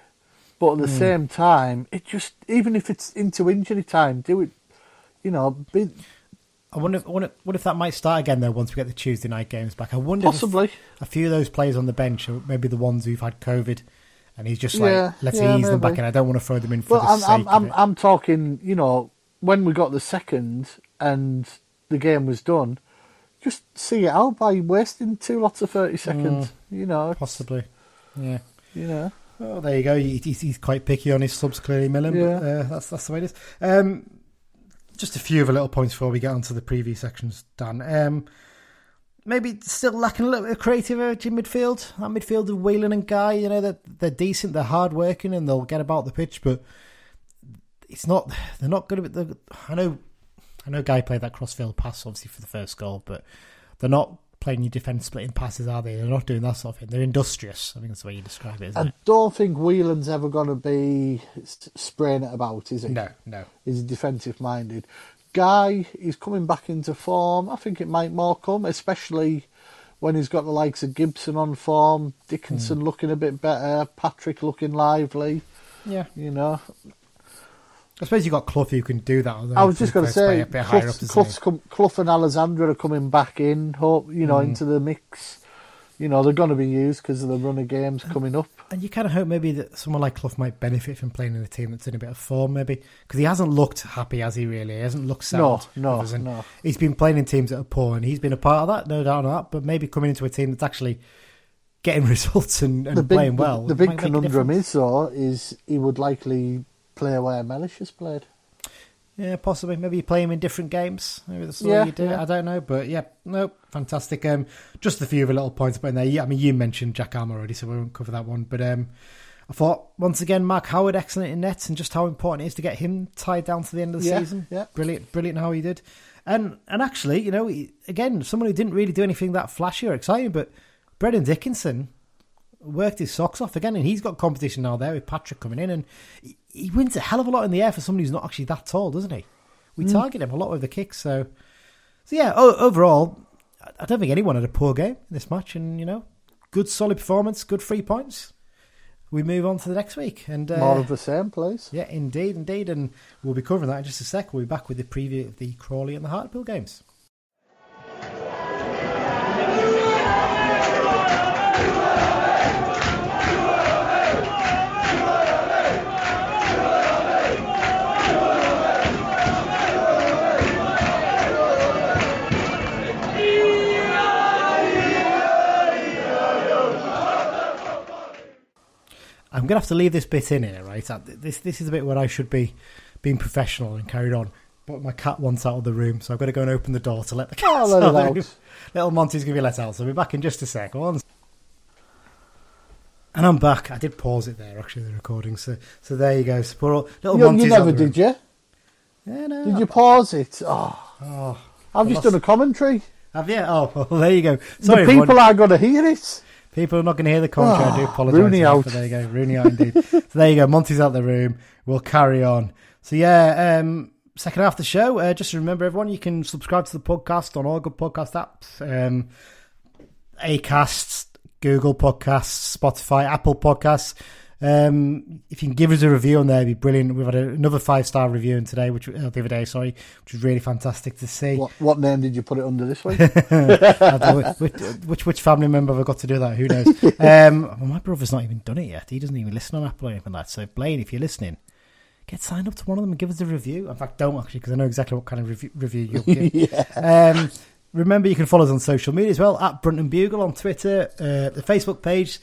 C: but at the same time, it just even if it's into injury time, do it. You know, be,
B: I wonder, if, I wonder, what if that might start again though once we get the Tuesday night games back. I wonder
C: possibly.
B: if a few of those players on the bench are maybe the ones who've had COVID, and he's just like,
C: Yeah,
B: let's
C: yeah,
B: ease them back
C: maybe.
B: in. I don't want to throw them in for
C: Well,
B: the
C: I'm,
B: sake
C: I'm,
B: of
C: I'm,
B: it.
C: I'm talking, you know, when we got the second and the game was done, just see it out by wasting two lots of 30 seconds,
B: Mm.
C: you know,
B: Possibly, yeah.
C: you know.
B: Well, there you go. He, he's, he's quite picky on his subs, clearly, Millen.
C: Yeah.
B: But, uh, that's that's the way it is. Um, just a few of other little points before we get onto the preview sections, Dan. Um, maybe still lacking a little bit of creativity in midfield. That midfield of Whelan and Guy, you know, they're, they're decent, they're hard working, and they'll get about the pitch, but it's not. They're not good at the. I know, I know, Guy played that crossfield pass obviously for the first goal, but they're not playing your defence splitting passes, are they? They're not doing that sort of thing. They're industrious. I think that's the way you describe it, isn't it?
C: I
B: it?
C: don't think Whelan's ever going to be spraying it about, is he?
B: No, no.
C: He's a defensive minded. Guy, he's coming back into form. I think it might more come, especially when he's got the likes of Gibson on form, Dickinson
B: Hmm.
C: looking a bit better, Patrick looking lively,
B: Yeah.
C: you know.
B: I suppose you've got Clough who can do that.
C: I was just going to say,
B: a bit higher up,
C: Clough's,
B: doesn't
C: Clough's
B: he?
C: come, Clough and Alessandra are coming back in, hope you know,
B: Mm.
C: into the mix. You know, they're going to be used because of the run of games coming up.
B: And you kind of hope maybe that someone like Clough might benefit from playing in a team that's in a bit of form, maybe because he hasn't looked happy, has he? Really, he hasn't looked
C: No, no,
B: and
C: no.
B: He's been playing in teams that are poor, and he's been a part of that, no doubt on that. But maybe coming into a team that's actually getting [laughs] results and, and
C: big,
B: playing well.
C: the, the big
B: might make a
C: conundrum is, though, is he would likely play where Mellish has played.
B: Yeah, possibly. Maybe you play him in different games. Maybe that's the
C: Yeah,
B: way you do it.
C: yeah.
B: I don't know, but yeah, no, fantastic. Um, just a few other little points put in there. Yeah, I mean, you mentioned Jack Armer already, so we won't cover that one. But um, I thought once again, Mark Howard excellent in nets, and just how important it is to get him tied down to the end of the
C: Yeah,
B: season.
C: yeah.
B: brilliant, brilliant how he did. And and actually, you know, he- again, someone who didn't really do anything that flashy or exciting, but Brennan Dickinson worked his socks off again, and he's got competition now there with Patrick coming in, and he, he wins a hell of a lot in the air for somebody who's not actually that tall, doesn't he? We target him a lot with the kicks, so so yeah. O- overall, I- I don't think anyone had a poor game in this match, and you know, good solid performance, good three points. we move on to the next week. And uh,
C: More of the same, please.
B: yeah, indeed, indeed, and we'll be covering that in just a sec. We'll be back with the preview of the Crawley and the Hartlepool games. I'm gonna have to leave this bit in here, right? This this is a bit where I should be being professional and carried on. But my cat wants out of the room, so I've got to go and open the door to let the cat
C: Oh,
B: out.
C: out. [laughs]
B: Little Monty's gonna be let out, so we'll be back in just a sec. Hold on. And I'm back. I did pause it there, actually, the recording. So, so there you go. Old- little
C: You,
B: Monty's
C: you never did, you?
B: Yeah, no.
C: Did you pause it? Oh,
B: Oh,
C: I've just
B: lost-
C: done a commentary.
B: have you? Oh, [laughs] well, there you go. Sorry,
C: the
B: everyone.
C: people are going to hear it.
B: People are not going to hear the commentary. I do
C: Ah,
B: apologise.
C: Rooney out.
B: There you go. Rooney out indeed. so there you go. Monty's out the room. We'll carry on. So yeah, um, second half of the show. Uh, just remember, everyone, you can subscribe to the podcast on all good podcast apps. Um, Acasts, Google Podcasts, Spotify, Apple Podcasts. Um, if you can give us a review on there, it'd be brilliant. We've had a, another five star review in today, which uh, the other day, sorry, which was really fantastic to see.
C: What, what name did you put it under this week? [laughs]
B: I don't know, which, which which family member have I got to do that? Who knows? [laughs] Um, well, my brother's not even done it yet. He doesn't even listen on Apple or anything like that. So, Blaine, if you're listening, get signed up to one of them and give us a review. In fact, don't actually, because I know exactly what kind of review, review you'll give. [laughs] um, remember, you can follow us on social media as well at Brunton Bugle on Twitter, uh, the Facebook page.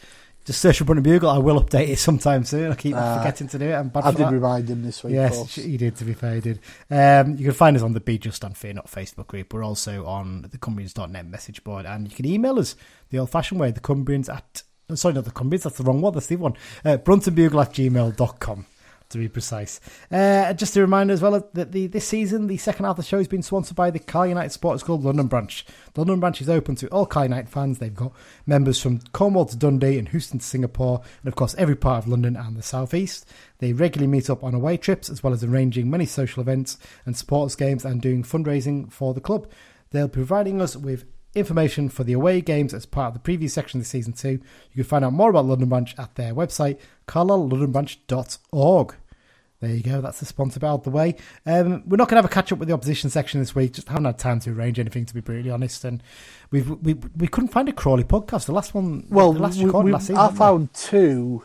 B: Just search for Brunton Bugle. I will update it sometime soon. I keep
C: Ah,
B: forgetting to do it. I'm bad
C: I did
B: that.
C: remind him this week.
B: Yes, you did. To be fair, he did. Um, you can find us on the Be Just and Fear Not Facebook group. We're also on the Cumbrians.net message board, and you can email us the old-fashioned way. The Cumbrians at sorry, not the Cumbrians. That's the wrong one. That's the one. Uh, bruntonbugle at gmail.com to be precise. Uh, just a reminder as well that the this season, the second half of the show has been sponsored by the Car United Sports Club London branch. The London branch is open to all Car United fans. They've got members from Cornwall to Dundee and Houston to Singapore, and of course every part of London and the South East. They regularly meet up on away trips as well as arranging many social events and sports games and doing fundraising for the club. They'll be providing us with information for the away games as part of the preview section of the season two. You can find out more about London Branch at their website, carlisle.londonbranch.org. There you go. That's the sponsor out the way. Um, we're not going to have a catch up with the opposition section this week. Just haven't had time to arrange anything, to be brutally honest. And we've, we we couldn't find a Crawley podcast. The last one,
C: Well,
B: the last
C: we,
B: last season.
C: I
B: didn't we?
C: found two.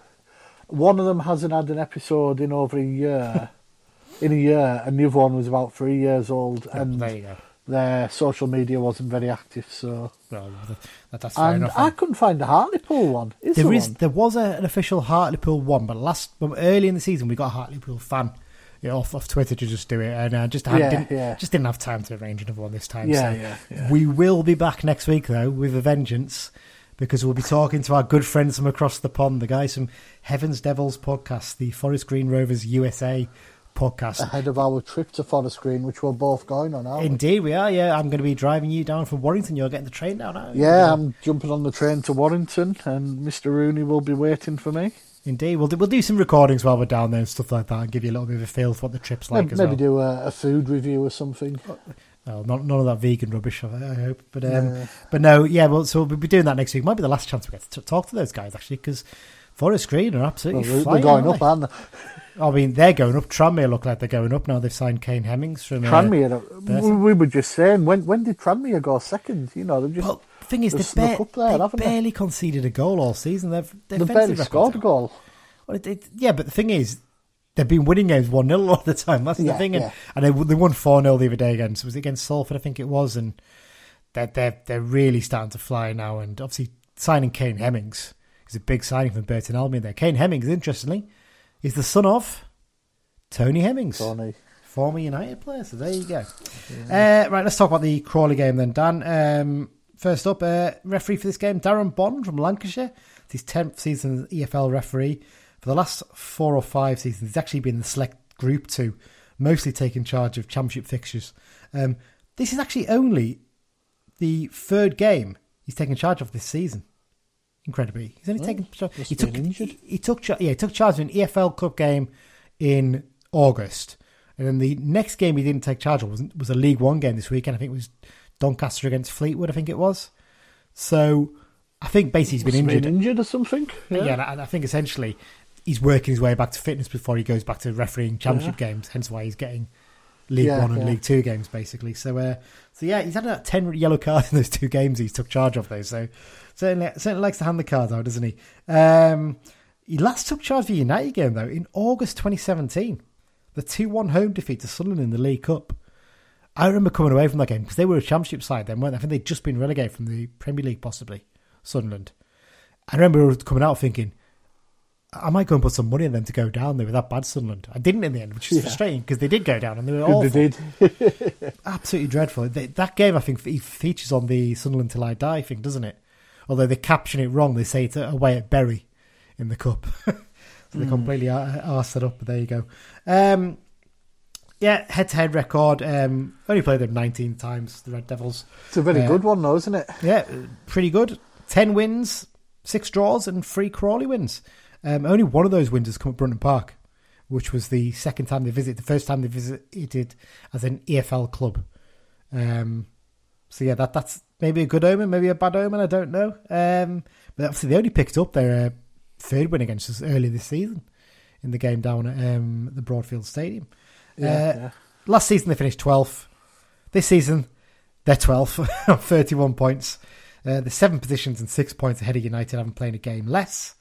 C: One of them hasn't had an episode in over a year. [laughs] in a year, and the other one was about three years old, and
B: there you go.
C: Their social media wasn't very active. So,
B: Well, that, that's fair
C: and
B: enough.
C: I
B: eh?
C: couldn't find a Hartlepool one. Is
B: There
C: there
B: is
C: one?
B: there was a, an official Hartlepool one, but last well, early in the season we got a Hartlepool fan you know, off off Twitter to just do it, and I just had,
C: Yeah,
B: didn't,
C: yeah.
B: just didn't have time to arrange another one this time.
C: Yeah,
B: so
C: yeah, yeah.
B: We will be back next week though with a vengeance because we'll be talking to our good friends from across the pond, the guys from Heavens Devils podcast, the Forest Green Rovers USA podcast.
C: Ahead of our trip to Forest Green, which we're both going on, aren't?
B: Indeed, we are. Yeah, I'm going to be driving you down from Warrington. You're getting the train down, aren't you?
C: Yeah, I'm jumping on the train to Warrington, and Mr. Rooney will be waiting for me.
B: Indeed, we'll do, we'll do some recordings while we're down there and stuff like that, and give you a little bit of a feel for what the trip's like
C: maybe
B: as
C: maybe
B: well.
C: do a, a food review or something.
B: Well, not, none of that vegan rubbish, I, hope. But um,
C: Yeah.
B: but no, yeah. Well, so we'll be doing that next week. Might be the last chance we get to t- talk to those guys actually, because Forest Green are
C: Well,
B: absolutely
C: they're,
B: flying.
C: they're going up, aren't they?
B: they? I mean, they're going up. Tranmere look like they're going up now. They've signed Kane Hemmings from uh,
C: Tranmere,
B: Burton.
C: we, we were just saying, when when did Tranmere go second? You know, they've just
B: Well, the thing is,
C: they've
B: they've, ba-
C: there,
B: they
C: haven't they?
B: barely conceded a goal all season. They've they've,
C: they've barely scored a goal.
B: Well, it, it, yeah, but the thing is, they've been winning games 1 0 all the time. That's the thing. And,
C: yeah.
B: and they, they won 4 0 the other day against, was it against Salford, I think it was. And they're, they're, they're really starting to fly now. And obviously, signing Kane Hemmings is a big signing from Burton Albion there. Kane Hemmings, interestingly, is the son of Tony Hemmings
C: Tony.
B: former United player. So there you go. Uh, right, let's talk about the Crawley game then, Dan. Um, first up, uh, referee for this game, Darren Bond from Lancashire. It's his 10th season as EFL referee. For the last four or five seasons, he's actually been the select group two, mostly taking charge of championship fixtures. Um, this is actually only the third game he's taken charge of this season. Incredibly, he's only taken charge. He took,
C: injured.
B: he took yeah, he took charge of an EFL Cup game in August, and then the next game he didn't take charge of was, was a League One game this weekend. I think it was Doncaster against Fleetwood. I think it was. So I think basically he's been injured.
C: injured or something.
B: Yeah, and I think essentially he's working his way back to fitness before he goes back to refereeing championship games. Hence why he's getting League
C: Yeah,
B: One and
C: yeah.
B: League Two games basically. So, uh, so yeah, he's had about ten yellow cards in those two games he's took charge of. Those, so certainly certainly likes to hand the cards out, doesn't he? Um, he last took charge of the United game though in August 2017, the two-one home defeat to Sunderland in the League Cup. I remember coming away from that game because they were a championship side then, weren't they? I think they'd just been relegated from the Premier League, possibly Sunderland. I remember coming out thinking, I might go and put some money on them to go down. They were that bad, Sunderland. I didn't in the end, which is
C: Yeah.
B: frustrating because they did go down and they were awful.
C: They did. [laughs]
B: Absolutely dreadful. They, that game, I think, features on the Sunderland Till I Die thing, doesn't it? Although they caption it wrong. They say it's away at Bury in the cup. [laughs] so they completely ar- arsed it up, but there you go. Um, yeah, head-to-head record. Um, only played them 19 times, the Red Devils.
C: It's a very
B: Uh,
C: good one, though, isn't it?
B: Yeah, pretty good. 10 wins, 6 draws, and 3 Crawley wins. Um, only one of those wins has come at Brunton Park, which was the second time they visited, the first time they visited as an EFL club. Um, so yeah, that that's maybe a good omen, maybe a bad omen, I don't know. Um, but obviously they only picked up their uh, third win against us earlier this season in the game down at um, the Broadfield Stadium.
C: Yeah,
B: Uh,
C: yeah.
B: Last season they finished 12th. This season they're 12th on [laughs] 31 points. Uh, the seven positions and six points ahead of United, haven't played a game less.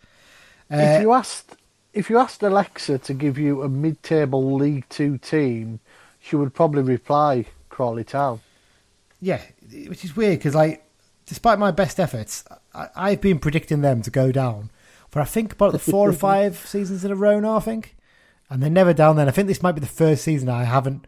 B: Uh,
C: if you asked, if you asked Alexa to give you a mid-table League Two team, she would probably reply Crawley Town.
B: yeah, which is weird because, like, despite my best efforts, I, I've been predicting them to go down for I think about the four or [laughs] five seasons in a row now. I think, and they're never down. Then I think this might be the first season I haven't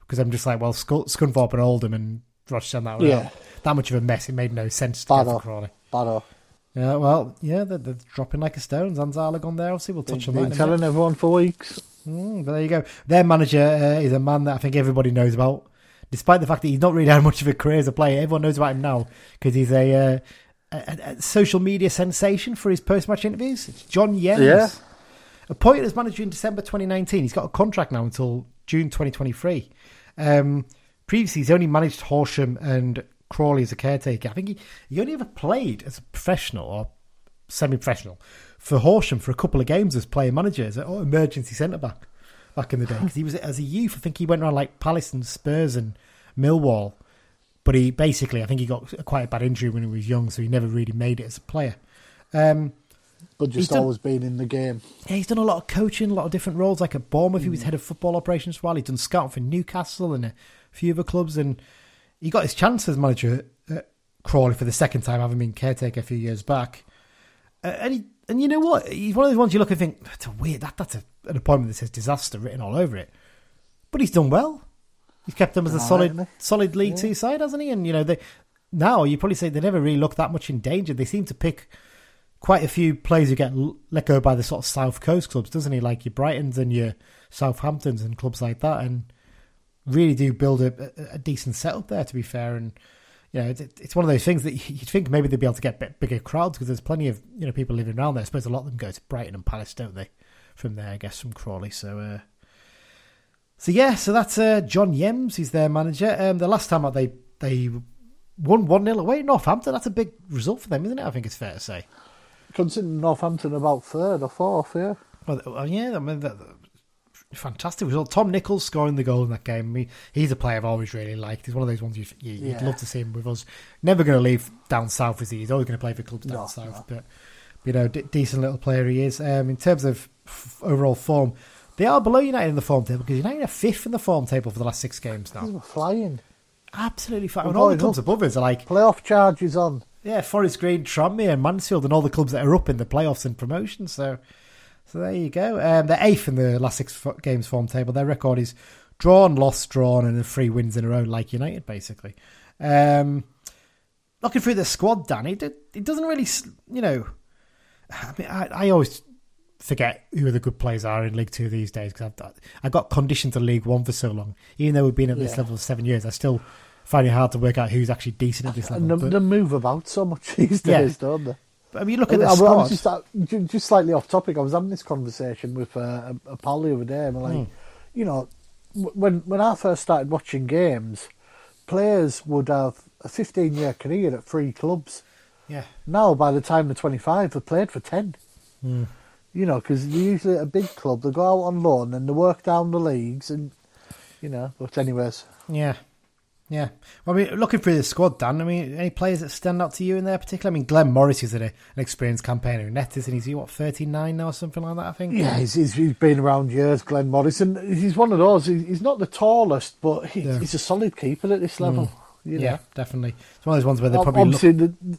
B: because I'm just like, well, Sc- Scunthorpe and Oldham and Rochester that
C: Yeah.
B: that much of a mess. It made no sense to
C: Bad
B: go for. Crawley.
C: Bad off.
B: Yeah, well, yeah, they're, they're dropping like a stone. Zanzala gone there. Obviously, we'll touch on that.
C: Been telling everyone for weeks.
B: Mm, but there you go. Their manager uh, is a man that I think everybody knows about, despite the fact that he's not really had much of a career as a player. Everyone knows about him now because he's a, uh, a, a social media sensation for his post-match interviews. It's John Yems.
C: Yeah.
B: Appointed as manager in December 2019. He's got a contract now until June 2023. Um, previously, he's only managed Horsham and Crawley as a caretaker. I think he, he only ever played as a professional or semi-professional for Horsham for a couple of games as player manager, as an emergency centre back back in the day. [laughs] Because he was as a youth, I think he went around like Palace and Spurs and Millwall. But he basically, I think he got quite a bad injury when he was young, so he never really made it as a player. Um,
C: But just
B: done-
C: always been in the game.
B: yeah, he's done a lot of coaching, a lot of different roles. Like at Bournemouth, he was head of football operations for a while. He's done scouting for Newcastle and a few other clubs, and he got his chance as manager at Crawley for the second time, having been caretaker a few years back. Uh, and he, and you know what? He's one of those ones you look and think that's a weird. That that's a, an appointment that says disaster written all over it. But he's done well. He's kept them as a solid, solid League Two side, hasn't he? And you know, they now you probably say they never really look that much in danger. They seem to pick quite a few players who get let go by the sort of South Coast clubs, doesn't he? Like your Brightons and your Southamptons and clubs like that, and really do build a, a, decent setup there. To be fair, and you know, it, it's one of those things that you- you'd think maybe they'd be able to get bigger crowds because there's plenty of you know people living around there. I suppose a lot of them go to Brighton and Palace, don't they? From there, I guess from Crawley. So, uh, so yeah, so that's uh, John Yems. He's their manager. Um, the last time they they won one 0 away at Northampton. That's a big result for them, isn't it? I think it's fair to say.
C: Considering Northampton about third or fourth, yeah.
B: Well, yeah, I mean, that, fantastic result. Tom Nichols scoring the goal in that game. Mean, he's a player I've always really liked. He's one of those ones you, you, you'd
C: Yeah.
B: love to see him with us. Never going to leave down south, is he? He's always going to play for clubs down
C: No,
B: south.
C: no.
B: But, you know, d- decent little player he is. Um, in terms of f- overall form, they are below United in the form table because United are fifth in the form table for the last six games now.
C: We're flying.
B: Absolutely.
C: We're
B: And all the clubs
C: up.
B: above us are like
C: Playoff charges on.
B: yeah, Forest Green, Tranmere, and Mansfield, and all the clubs that are up in the playoffs and promotion. So, so there you go. Um, they're eighth in the last six games form table. Their record is drawn, lost, drawn, and three wins in a row, like United, basically. Um, looking through the squad, Danny, it, it doesn't really, you know. I mean, I, I always forget who the good players are in League Two these days because I've I got conditioned to League One for so long. Even though we've been at this
C: Yeah.
B: level for seven years, I still find it hard to work out who's actually decent at this level.
C: And they,
B: But-
C: they move about so much [laughs] these
B: Yeah.
C: days, don't they?
B: I mean, you look
C: I,
B: at the
C: I- I
B: squad.
C: was just, uh, just slightly off topic. I was having this conversation with uh, a, a pal the other day, and like,
B: Hmm.
C: you know, when when I first started watching games, players would have a 15 year career at three clubs.
B: Yeah.
C: Now, by the time they're 25, they've played for 10.
B: Hmm.
C: You know, because they're usually at a big club, they go out on loan and they work down the leagues and, you know, but anyways.
B: Yeah. Yeah. Well, I mean, looking through the squad, Dan, I mean, any players that stand out to you in there particular? I mean, Glenn Morris is an, an experienced campaigner in net, isn't he? Is he, what, 39 now or something like that, I think?
C: Yeah, he's, he's, he's been around years, Glenn Morrison. He's one of those, he's not the tallest, but he,
B: Yeah.
C: he's a solid keeper at this level. Hmm. You know?
B: Yeah, definitely. It's one of those ones where they
C: Ob-
B: probably look...
C: Obviously, the,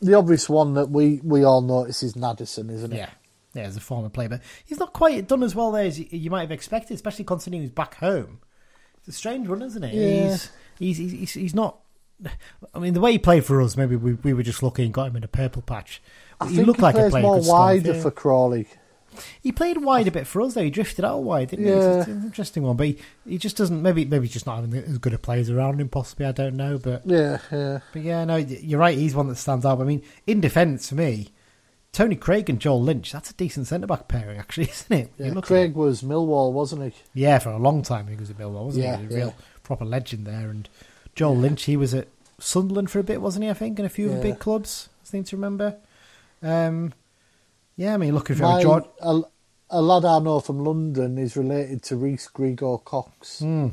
C: the obvious one that we, we all notice is Nadesan, isn't it?
B: Yeah. Yeah, as a former player, but he's not quite done as well there as you, you might have expected, especially considering he's back home. It's a strange one, isn't it?
C: Yeah.
B: He's, he's, he's, he's, not. I mean, the way he played for us, maybe we, we were just lucky and got him in a purple patch.
C: I
B: he looked
C: he
B: like a player
C: more
B: who could start,
C: wider
B: yeah.
C: for Crawley.
B: He played wide a bit for us, though. He drifted out wide, didn't he?
C: Yeah.
B: It's an interesting one, but he, he just doesn't. Maybe maybe he's just not having as good a players around him. Possibly, I don't know. But
C: Yeah, yeah.
B: but yeah, no, you're right. He's one that stands out. I mean, in defence for me, Tony Craig and Joel Lynch. That's a decent centre back pairing, actually, [laughs] isn't it?
C: Yeah. Craig was Millwall, wasn't he?
B: Yeah, for a long time he was at Millwall, wasn't
C: Yeah,
B: he? He was a real. Proper legend there. And Joel Lynch, he was at Sunderland for a bit, wasn't he? I think, in a few of the
C: Yeah.
B: big clubs. I seem to remember. Um, yeah, I mean, looking for George.
C: a, a lad I know from London is related to Reece Grego-Cox.
B: Hmm,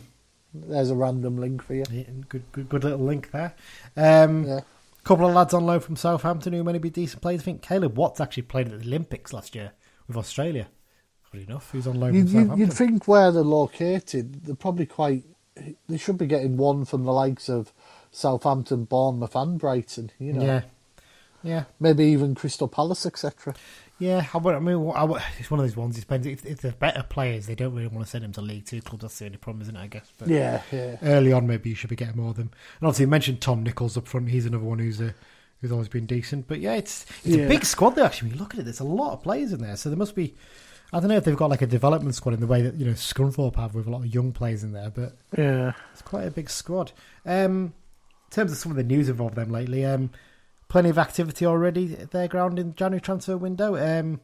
C: There's a random link for you.
B: yeah, good, good, good little link there. Um,
C: Yeah.
B: couple of lads on loan from Southampton who may be decent players. I think Caleb Watts actually played at the Olympics last year with Australia. Funny enough, who's on loan
C: You,
B: from Southampton?
C: you'd think where they're located, they're probably quite. They should be getting one from the likes of Southampton, Bournemouth, and Brighton. You know,
B: Yeah, yeah.
C: maybe even Crystal Palace, etc.
B: Yeah, I, I mean, I, it's one of those ones. It depends if, if they're better players, they don't really want to send them to League Two clubs. That's the only problem, isn't it? I guess. But
C: Yeah, yeah.
B: early on, maybe you should be getting more of them. And obviously, you mentioned Tom Nichols up front. He's another one who's a, who's always been decent. But yeah, it's it's a big squad there. Actually, when you look at it, there's a lot of players in there. So there must be. I don't know if they've got like a development squad in the way that you know Scunthorpe have with a lot of young players in there, but
C: Yeah.
B: it's quite a big squad. Um, in terms of some of the news involved them lately, um, plenty of activity already at their ground in the January transfer window. Um,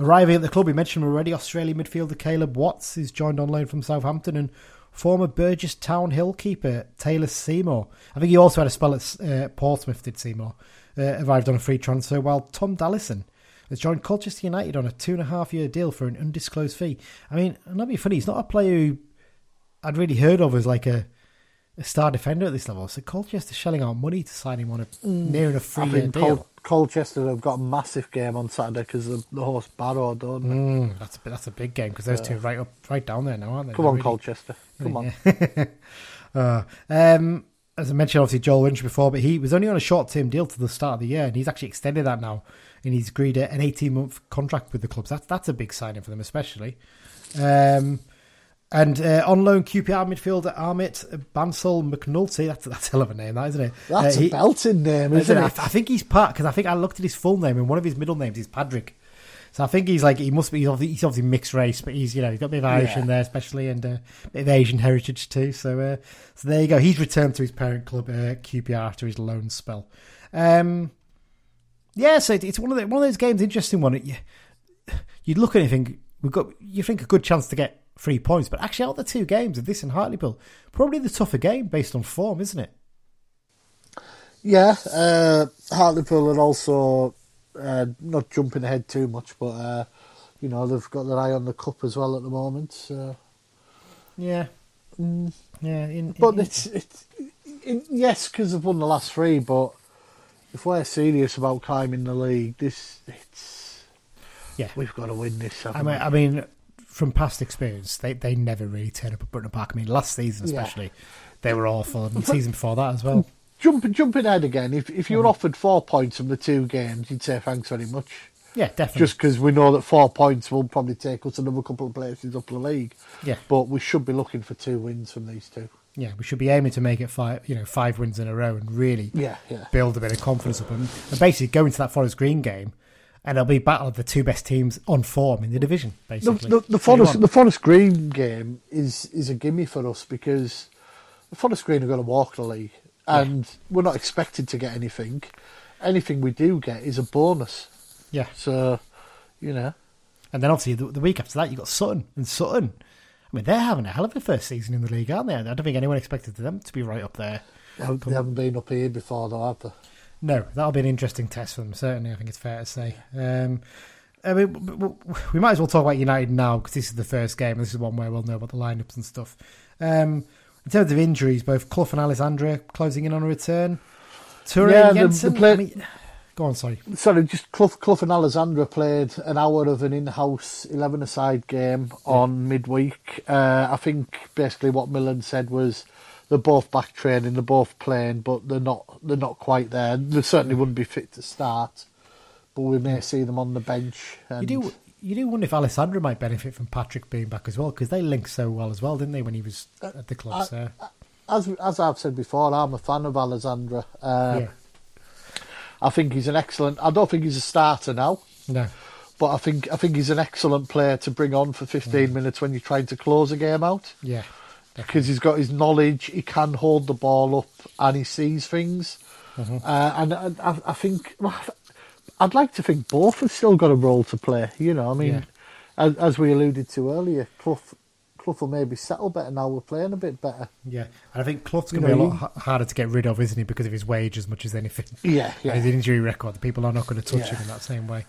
B: arriving at the club, we mentioned already, Australian midfielder Caleb Watts is joined on loan from Southampton and former Burgess Town Hill keeper Taylor Seymour. I think he also had a spell at uh, Portsmouth, did Seymour, uh, arrived on a free transfer, while Tom Dallison has joined Colchester United on a two and a half year deal for an undisclosed fee. I mean, and that'd be funny, he's not a player who I'd really heard of as like a, a star defender at this level. So Colchester shelling out money to sign him on a near a
C: I
B: free year deal.
C: Col- Colchester have got a massive game on Saturday because of the horse Barrow, don't they?
B: Mm, that's a that's a big game because those two are right up right down there now, aren't they?
C: Come
B: They're
C: on,
B: really-
C: Colchester. Come on.
B: Yeah. [laughs] uh, um, as I mentioned, obviously Joel Lynch before, but he was only on a short term deal to the start of the year, and he's actually extended that now, and he's agreed an eighteen month contract with the clubs. That's that's a big signing for them, especially. Um, and uh, on loan QPR midfielder Amrit Bansal McNulty. That's that's a hell of a name, that isn't it?
C: That's
B: Uh,
C: a
B: he-
C: belting name,
B: Isn't
C: isn't
B: it? I, I think he's part because I think I looked at his full name and one of his middle names is Patrick. So I think he's like he must be. He's obviously, he's obviously mixed race, but he's you know he's got a bit of Irish
C: Yeah.
B: in there, especially and uh, a bit of Asian heritage too. So uh, so there you go. He's returned to his parent club uh, QPR after his loan spell. Um, yeah, so it's one of the, one of those games. Interesting one. You, you'd look at it and think we've got you think a good chance to get three points, but actually out of the two games of this and Hartlepool, probably the tougher game based on form, isn't it?
C: Yeah, uh, Hartlepool are also uh, not jumping ahead too much, but uh, you know they've got their eye on the cup as well at the moment. So.
B: Yeah, yeah. In,
C: But
B: in-
C: it's it's it, yes because they've won the last three. But if we're serious about climbing the league, this it's
B: yeah.
C: we've got to win this.
B: I mean,
C: we?
B: I mean, from past experience, they they never really turn up at Brunton Park. I mean, last season
C: Yeah.
B: especially, they were awful, and the [laughs] season before that as well.
C: Jumping jumping ahead again. If if you
B: Mm-hmm.
C: were offered four points from the two games, you'd say thanks very much.
B: Yeah, definitely.
C: Just because we know that four points will probably take us another couple of places up the league.
B: yeah,
C: But we should be looking for two wins from these two.
B: Yeah. We should be aiming to make it five, you know, five wins in a row, and really
C: Yeah, yeah.
B: build a bit of confidence up, and, and basically go into that Forest Green game, and it'll be battle of the two best teams on form in the division.
C: The,
B: Basically,
C: the, the
B: you
C: Forest the Forest Green game is is a gimme for us because the Forest Green are going to walk the league, and we're not expected to get anything. Anything we do get is a bonus.
B: yeah,
C: So, you know,
B: and then obviously the, the week after that you got Sutton, and Sutton. I mean, they're having a hell of a first season in the league, aren't they? I don't think anyone expected them to be right up there.
C: they haven't- they haven't been up here before, though, have they?
B: No, that'll be an interesting test for them. Certainly, I think it's fair to say. Um, I mean, we might as well talk about United now because this is the first game. This is one where we'll know about the lineups and stuff. Um, in terms of injuries, both Clough and Alessandra closing in on a return. Toure
C: Yeah,
B: and
C: the- the play-
B: I mean, go on, sorry.
C: Sorry, just Clough, Clough and Alessandra played an hour of an in-house eleven-a-side game on midweek. Uh, I think basically what Millen said was they're both back training, they're both playing, but they're not they're not quite there. They certainly wouldn't be fit to start, but we may see them on the bench. And
B: You do you do wonder if Alessandra might benefit from Patrick being back as well because they linked so well as well, didn't they, when he was at the club? So
C: as as I've said before, I'm a fan of Alessandra. Uh,
B: yeah,
C: I think he's an excellent. I don't think he's a starter now.
B: no,
C: But I think I think he's an excellent player to bring on for 15
B: Mm.
C: minutes when you're trying to close a game out
B: yeah,
C: because he's got his knowledge. He can hold the ball up and he sees things.
B: Mm-hmm.
C: Uh, and I, I, I think I'd like to think both have still got a role to play. You know, I mean,
B: Yeah.
C: as, as we alluded to earlier, Clough Clough will maybe settle better now. We're playing a bit better.
B: yeah. And I think Clough's going to be a lot ha- harder to get rid of, isn't he, because of his wage as much as anything. [laughs]
C: Yeah,
B: And his injury record, the people are not going to touch
C: Yeah.
B: him in that same way.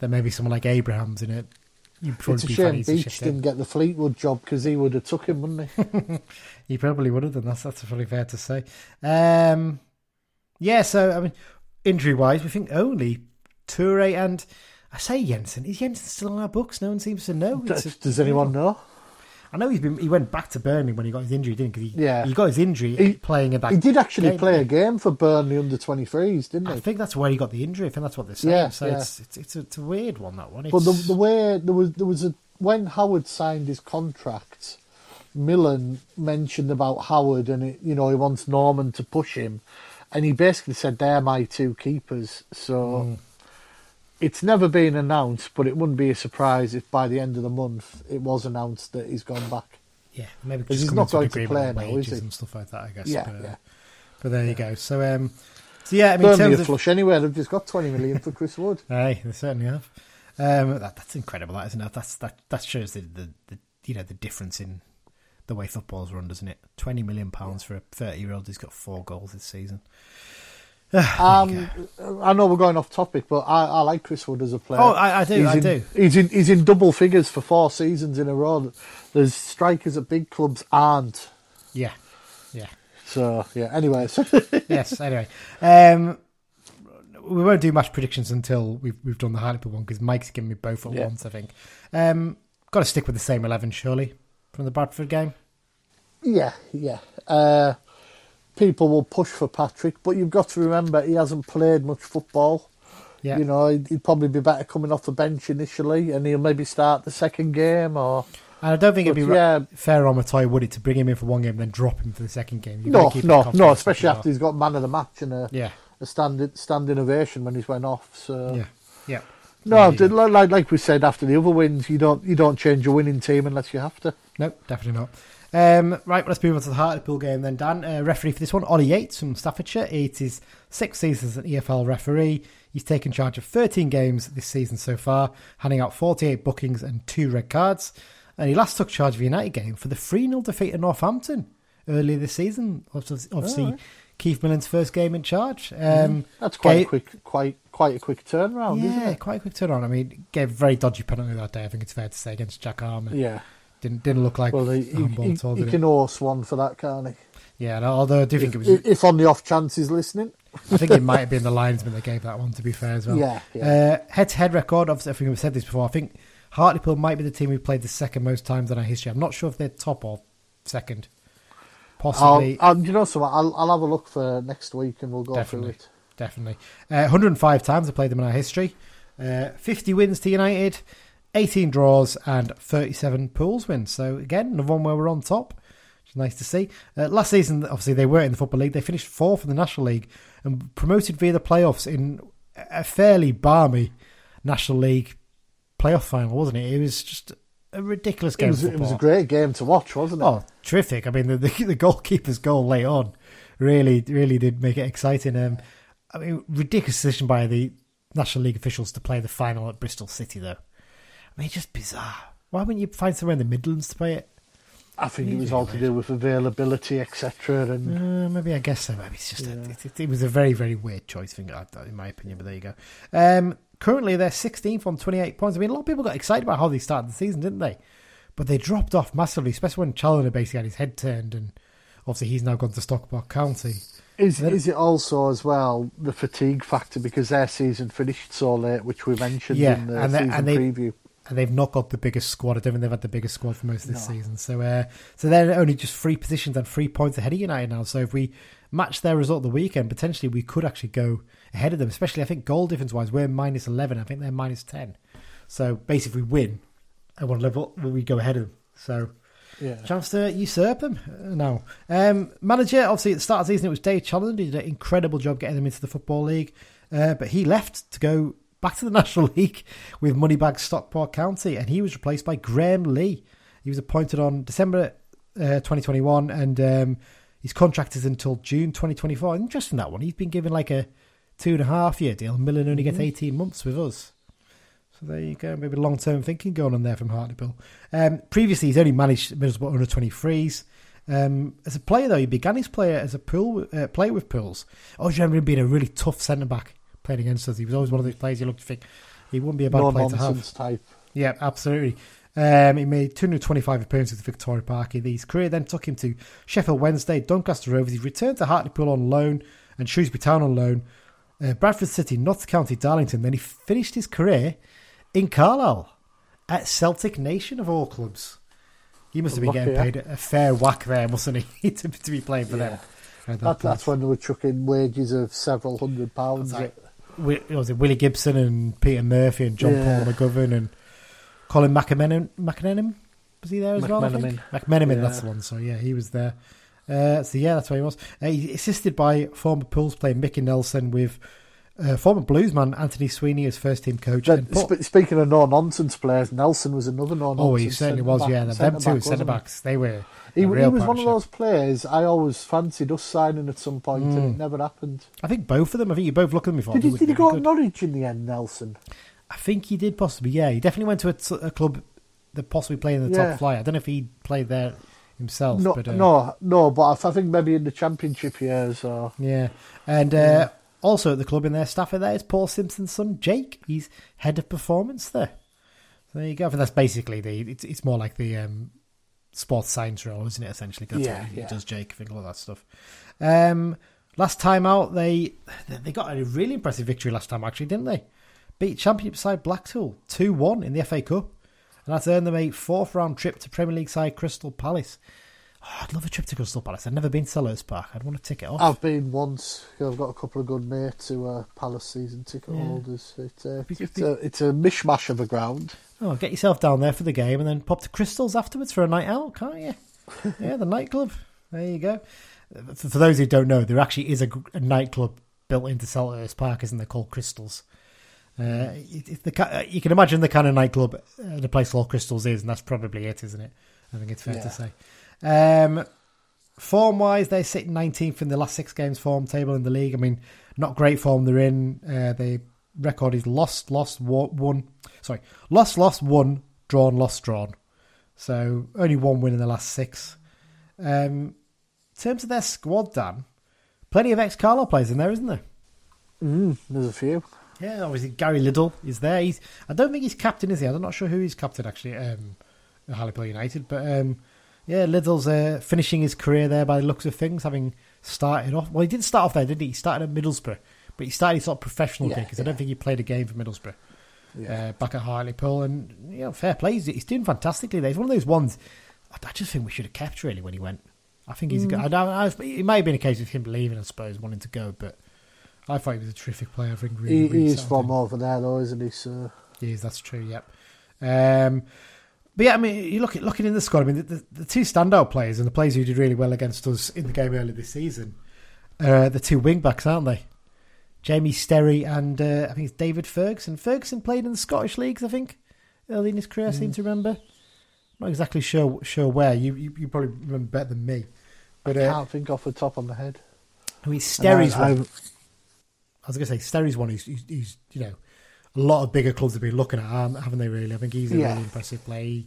B: Then maybe someone like Abrahams in it. You'd probably
C: It's a
B: be
C: shame
B: Beech
C: didn't get the Fleetwood job because he would have took him, wouldn't he? [laughs]
B: He probably would have done. That's that's probably fair to say. Um, yeah. So I mean, injury wise, we think only Toure and I say Jensen. Is Jensen still on our books? No one seems to know.
C: Does,
B: a-
C: does anyone know?
B: I know he's been. He went back to Burnley when he got his injury, didn't he? 'Cause he,
C: Yeah.
B: he got his injury
C: He-
B: playing in that.
C: He did actually
B: game,
C: play a game for Burnley under 23s, didn't he?
B: I think that's where he got the injury. I think that's what they're saying.
C: Yeah,
B: so
C: yeah.
B: It's, it's it's a, it's a weird one that one.
C: But the
B: It's-
C: the way there was there was a when Howard signed his contract, Millen mentioned about Howard and it, you know he wants Norman to push him, and he basically said they're my two keepers. So
B: Hmm.
C: It's never been announced, but it wouldn't be a surprise if by the end of the month it was announced that he's gone back.
B: yeah, maybe
C: Because he's not going to play now, is he?
B: and stuff like that. I guess.
C: Yeah,
B: but, uh,
C: yeah.
B: but there you go. So um, so yeah, I mean, in
C: Burnley
B: of
C: flush anyway. They've just got 20 million for Chris Wood. [laughs]
B: Aye, they certainly have. Um, that, that's incredible, that isn't it? That's that that shows the, the, the you know the difference in the way football's run, doesn't it? Twenty million pounds for a thirty-year-old who's got four goals this season. [sighs]
C: Um, I know we're going off topic, but I, I like Chris Wood as a player.
B: Oh, I- I do,
C: He's
B: I
C: in,
B: do.
C: He's in he's in double figures for four seasons in a row. There's strikers at big clubs aren't.
B: Yeah, yeah,
C: So yeah. Anyways, [laughs]
B: yes. Anyway, um, we won't do match predictions until we've we've done the Hartlepool one because Mike's given me both at
C: Yeah.
B: once. I think. Um, got to stick with the same eleven, surely, from the Bradford game.
C: yeah, yeah. Uh, people will push for Patrick, but you've got to remember he hasn't played much football.
B: Yeah,
C: You know, he'd, he'd probably be better coming off the bench initially, and he'll maybe start the second game or.
B: and I don't think it'd be
C: But, yeah.
B: fair on Matoy, would it, to bring him in for one game and then drop him for the second game? You've
C: No, no, no. Especially after he's got man of the match and a.
B: Yeah,
C: a stand standing ovation when he's went off. So
B: yeah, yeah.
C: No,
B: Yeah.
C: like like we said after the other wins, you don't you don't change your winning team unless you have to.
B: No, definitely not. Um, right, let's move on to the Hartlepool game then, Dan. Uh, referee for this one, Ollie Yates from Staffordshire. It is six seasons as an EFL referee. He's taken charge of 13 games this season so far, handing out 48 bookings and two red cards. And he last took charge of a United game for the 3 0 defeat at Northampton earlier this season. Obviously, obviously
C: Alright.
B: Keith Millen's first game in charge. Um,
C: That's quite
B: Ga-
C: a quick, quite quite a quick turnaround,
B: yeah,
C: isn't it?
B: quite a quick turnaround. I mean, gave a very dodgy penalty that day, I think it's fair to say, against Jack Armer.
C: Yeah.
B: Didn't, didn't look like
C: Well, he, he,
B: handball
C: he,
B: at all,
C: he
B: it?
C: can horse one for that, can't he?
B: Yeah, no, although I do think it was.
C: If, if on the off chance he's listening.
B: I think it [laughs] might have been the linesman that gave that one. To be fair, as well.
C: Yeah, yeah.
B: Uh, head-to-head record. Obviously, I think we've said this before. I think Hartlepool might be the team we've played the second most times in our history. I'm not sure if they're top or second.
C: I'll,
B: Possibly,
C: I'll, you know, so I'll I'll have a look for next week and we'll go
B: Definitely.
C: through it.
B: definitely. Uh, 105 times I played them in our history. Uh, 50 wins to United, 18 draws, and 37 pools wins. So again, another one where we're on top. Which is nice to see. Uh, last season, obviously, they were in the Football League. They finished fourth in the National League and promoted via the playoffs in a fairly balmy National League playoff final, wasn't it? It was just a ridiculous
C: It
B: game.
C: was,
B: of
C: it was a great game to watch, wasn't it?
B: Oh, terrific! I mean, the, [laughs] the the goalkeeper's goal late on really, really did make it exciting. Um, I mean, ridiculous decision by the National League officials to play the final at Bristol City, though. I mean, just bizarre. Why wouldn't you find somewhere in the Midlands to play it?
C: I think it was all to do with availability, etc. And
B: Uh, maybe I guess so. Maybe it's just a, it, it, it was a very very weird choice. I- in my opinion, but there you go. Um, currently they're 16th on 28 points. I mean, a lot of people got excited about how they started the season, didn't they? But they dropped off massively, especially when Challinor basically had his head turned, and obviously he's now gone to Stockport County.
C: is
B: Then-
C: is it also as well the fatigue factor because their season finished so late, which we mentioned
B: Yeah,
C: in the
B: and
C: season
B: and they-
C: preview.
B: And they've not got the biggest squad. I don't think they've had the biggest squad for most of this season. So, uh, so they're only just three positions and three points ahead of United now. So, if we match their result the weekend, potentially we could actually go ahead of them. Especially, I think goal difference wise, we're minus eleven. I think they're minus ten. So, basically, if we win at one level, we go ahead of them. So,
C: Yeah.
B: chance to usurp them uh, now. Um, manager, obviously, at the start of the season, it was Dave. He did an incredible job getting them into the Football League. Uh, but he left to go back to the [laughs] National League with Moneybag Stockport County, and he was replaced by Graham Lee. He was appointed on December uh, 2021, and um, his contract is until June 2024. Interesting that one. He's been given like a two and a half year deal. Millen only gets 18 months with us. So there you go. Maybe long term thinking going on there from Hartlepool. Um, previously, he's only managed Middlesbrough under 23s. Um, as a player, though, he began his player as a pool uh, player with pools. I always remember him being a really tough centre back playing against us. He was always one of those players you looked to think he wouldn't be a bad
C: No
B: player to have.
C: type.
B: Yeah, absolutely. Um, he made 225 appearances at Victoria Park. In his career then took him to Sheffield Wednesday, Doncaster Rovers. He returned to Hartlepool on loan and Shrewsbury Town on loan, uh, Bradford City, Notts County, Darlington. Then he finished his career in Carlisle at Celtic Nation of all clubs. He must have been getting
C: Lucky,
B: paid a fair whack there, mustn't he, [laughs] to, to be playing for them? that
C: That, that's when they were chucking wages of several hundred pounds.
B: That's
C: at-
B: Was it Willie Gibson and Peter Murphy and John
C: Yeah.
B: Paul McGovern and Colin McMenamin? McMenamin? Was he there as well?
C: McMenamin.
B: McMenamin,
C: Yeah.
B: that's the one. So yeah, he was there. Uh, so yeah, that's where he was. Uh, he assisted by former Pools player Mickey Nelson with uh, former Bluesman Anthony Sweeney as first team coach.
C: Then, sp- speaking of no nonsense players, Nelson was another no nonsense.
B: oh, he certainly was. Yeah, them two centre backs. They were.
C: He, he was one of those players I always fancied us signing at some point, and
B: Mm.
C: it never happened.
B: I think both of them. I think you both looked at them before.
C: Did he, did he go to. Norwich in the end, Nelson?
B: I think he did possibly. Yeah, he definitely went to a, t- a club that possibly played in the
C: Yeah.
B: top flight. I don't know if he played there himself.
C: No,
B: but, uh,
C: no, no. But I, I think maybe in the championship years or
B: Yeah, and uh, also at the club in their staff there is Paul Simpson's son Jake. He's head of performance there. So there you go. Think that's basically the. It's, it's more like the um, sports science role, isn't it? Essentially, that's
C: Yeah,
B: what he
C: yeah.
B: does. Jake, I think all that stuff. Um, last time out, they they got a really impressive victory last time, actually, didn't they? Beat Championship side Blackpool two one in the FA Cup, and that's earned them a fourth round trip to Premier League side Crystal Palace. Oh, I'd love a trip to Crystal Palace. I've never been to Selhurst Park. I'd want to tick it off.
C: I've been once. I've got a couple of good mates who are Palace season ticket
B: Yeah.
C: holders. It's a,
B: Be-
C: it's
B: be-
C: a it's a mishmash of a ground.
B: Oh, get yourself down there for the game and then pop to Crystals afterwards for a night out, can't you? [laughs] yeah, the nightclub. There you go. For, for those who don't know, there actually is a, a nightclub built into Selhurst Park, isn't there, called Crystals? Uh, it, the, uh, you can imagine the kind of nightclub uh, the place called Crystals is, and that's probably it, isn't it? I think it's fair
C: Yeah.
B: to say. Um, form wise, they sit 19th in the last six games form table in the league. I mean, not great form they're in. Uh, the record is lost, lost, won. Sorry, lost, lost, won, drawn, lost, drawn. So only one win in the last six. Um, in terms of their squad, Dan, plenty of ex Carlo players in there, isn't there?
C: Mm, there's a few.
B: Yeah, obviously Gary Liddell is there. He's I don't think he's captain, is he? I'm not sure who he's captain actually. Um, at Hartlepool United, but um, yeah, Liddell's uh, finishing his career there by the looks of things, having started off. Well, he didn't start off there, did he? He started at Middlesbrough, but he started his sort of professional
C: Yeah,
B: gig because I don't think he played a game for Middlesbrough
C: Yeah.
B: uh, back at Hartlepool, and you know, fair play. He's, he's doing fantastically there. He's one of those ones. I, I just think we should have kept really when he went. I think he's a good. I, don't- I, it may have been a case of him leaving, I suppose, wanting to go, but I thought he was a terrific player. I think really,
C: he,
B: really
C: he is
B: settled
C: from over there, though, isn't he? sir?
B: He is, that's true, yep. Um, but yeah, I mean, you look at looking in the squad. I mean, the, the, the two standout players and the players who did really well against us in the game earlier this season, uh, the two wing backs, aren't they? Jamie Sterry and uh, I think it's David Ferguson. Ferguson played in the Scottish leagues, I think, early in his career. I seem to remember. Not exactly sure sure where. You you, you probably remember better than me. But
C: I
B: uh,
C: can't think off the top of my head.
B: I mean, Sterry's
C: I-
B: one.
C: I'm-
B: I was going to say Sterry's one. He's, he's, he's you know a lot of bigger clubs have been looking at, um, haven't they? Really, I think he's a
C: Yeah.
B: really impressive player. He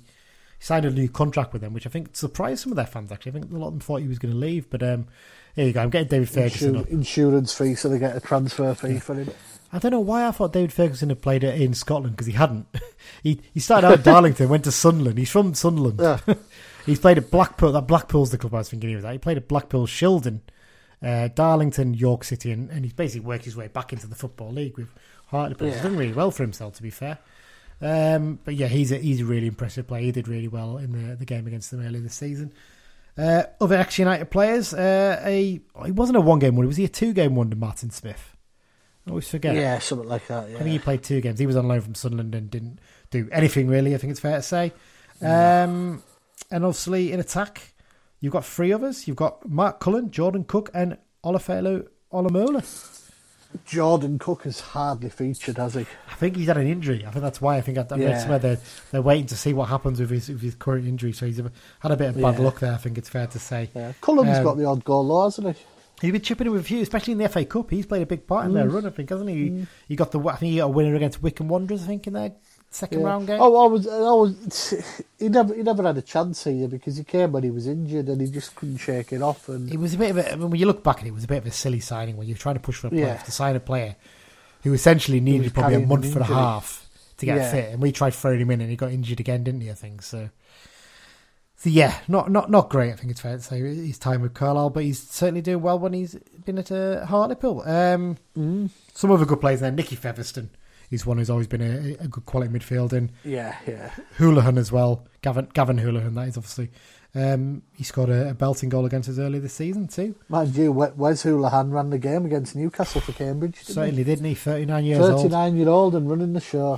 B: signed a new contract with them, which I think surprised some of their fans. Actually, I think a lot of them thought he was going to leave, but um, here you go. I'm getting David Ferguson.
C: Insur- insurance fee, so they get a transfer fee for him.
B: I don't know why I thought David Ferguson had played it in Scotland because he hadn't. [laughs] he he started out at Darlington, went to Sunderland. He's from Sunderland.
C: Yeah. [laughs]
B: He's played at Blackpool. That Blackpool's the club I was thinking he was at. He played at Blackpool, Shildon, uh, Darlington, York City, and, and he's basically worked his way back into the football league with Hartlepool. He's
C: Yeah.
B: done really well for himself, to be fair. Um, but yeah, he's a, he's a really impressive player. He did really well in the the game against them earlier this season. Uh, other ex United players, uh, a he wasn't a one game wonder. Was he a two game wonder? Martin Smith. I always forget.
C: Yeah, something like that. Yeah.
B: I think he played two games. He was on loan from Sunderland and didn't do anything really. I think it's fair to say. Um, and obviously in attack, you've got three others. You've got Mark Cullen, Jordan Cook, and Olufela Olomola.
C: Jordan Cook has hardly featured, has he?
B: I think he's had an injury. I think that's why. I think I,
C: Yeah.
B: somewhere they're, they're waiting to see what happens with his with his current injury. So he's had a bit of bad
C: Yeah.
B: luck there. I think it's fair to say.
C: Yeah. Cullen's
B: Um,
C: got the odd goal, though, hasn't he?
B: He's been chipping in with a few, especially in the FA Cup. He's played a big part in their run, I think, hasn't he? He got the I think he got a winner against Wycombe Wanderers, I think, in their second
C: Yeah.
B: round game.
C: Oh, I was, I was. [laughs] He never, he never had a chance here because he came when he was injured and he just couldn't shake it off. And
B: It was a bit of a. I mean, when you look back at it, it was a bit of a silly signing when you're trying to push for a player
C: Yeah.
B: to sign a player who essentially needed probably a month
C: an
B: and a half to get
C: Yeah.
B: fit, and we tried throwing him in, and he got injured again, didn't he? I think so. So yeah, not not not great. I think it's fair to say his time with Carlisle, but he's certainly doing well when he's been at uh, Hartlepool. Um, Some other good players there. Nicky Featherstone, he's one who's always been a, a good quality midfield, and
C: yeah, yeah.
B: Holohan as well. Gavin Gavin Holohan, that is obviously. Um, he scored a, a belting goal against us earlier this season too.
C: Mind you, Wes Hoolahan ran the game against Newcastle for Cambridge. Didn't
B: Certainly didn't he? Thirty nine
C: he?
B: years old.
C: 39 year old and running the show.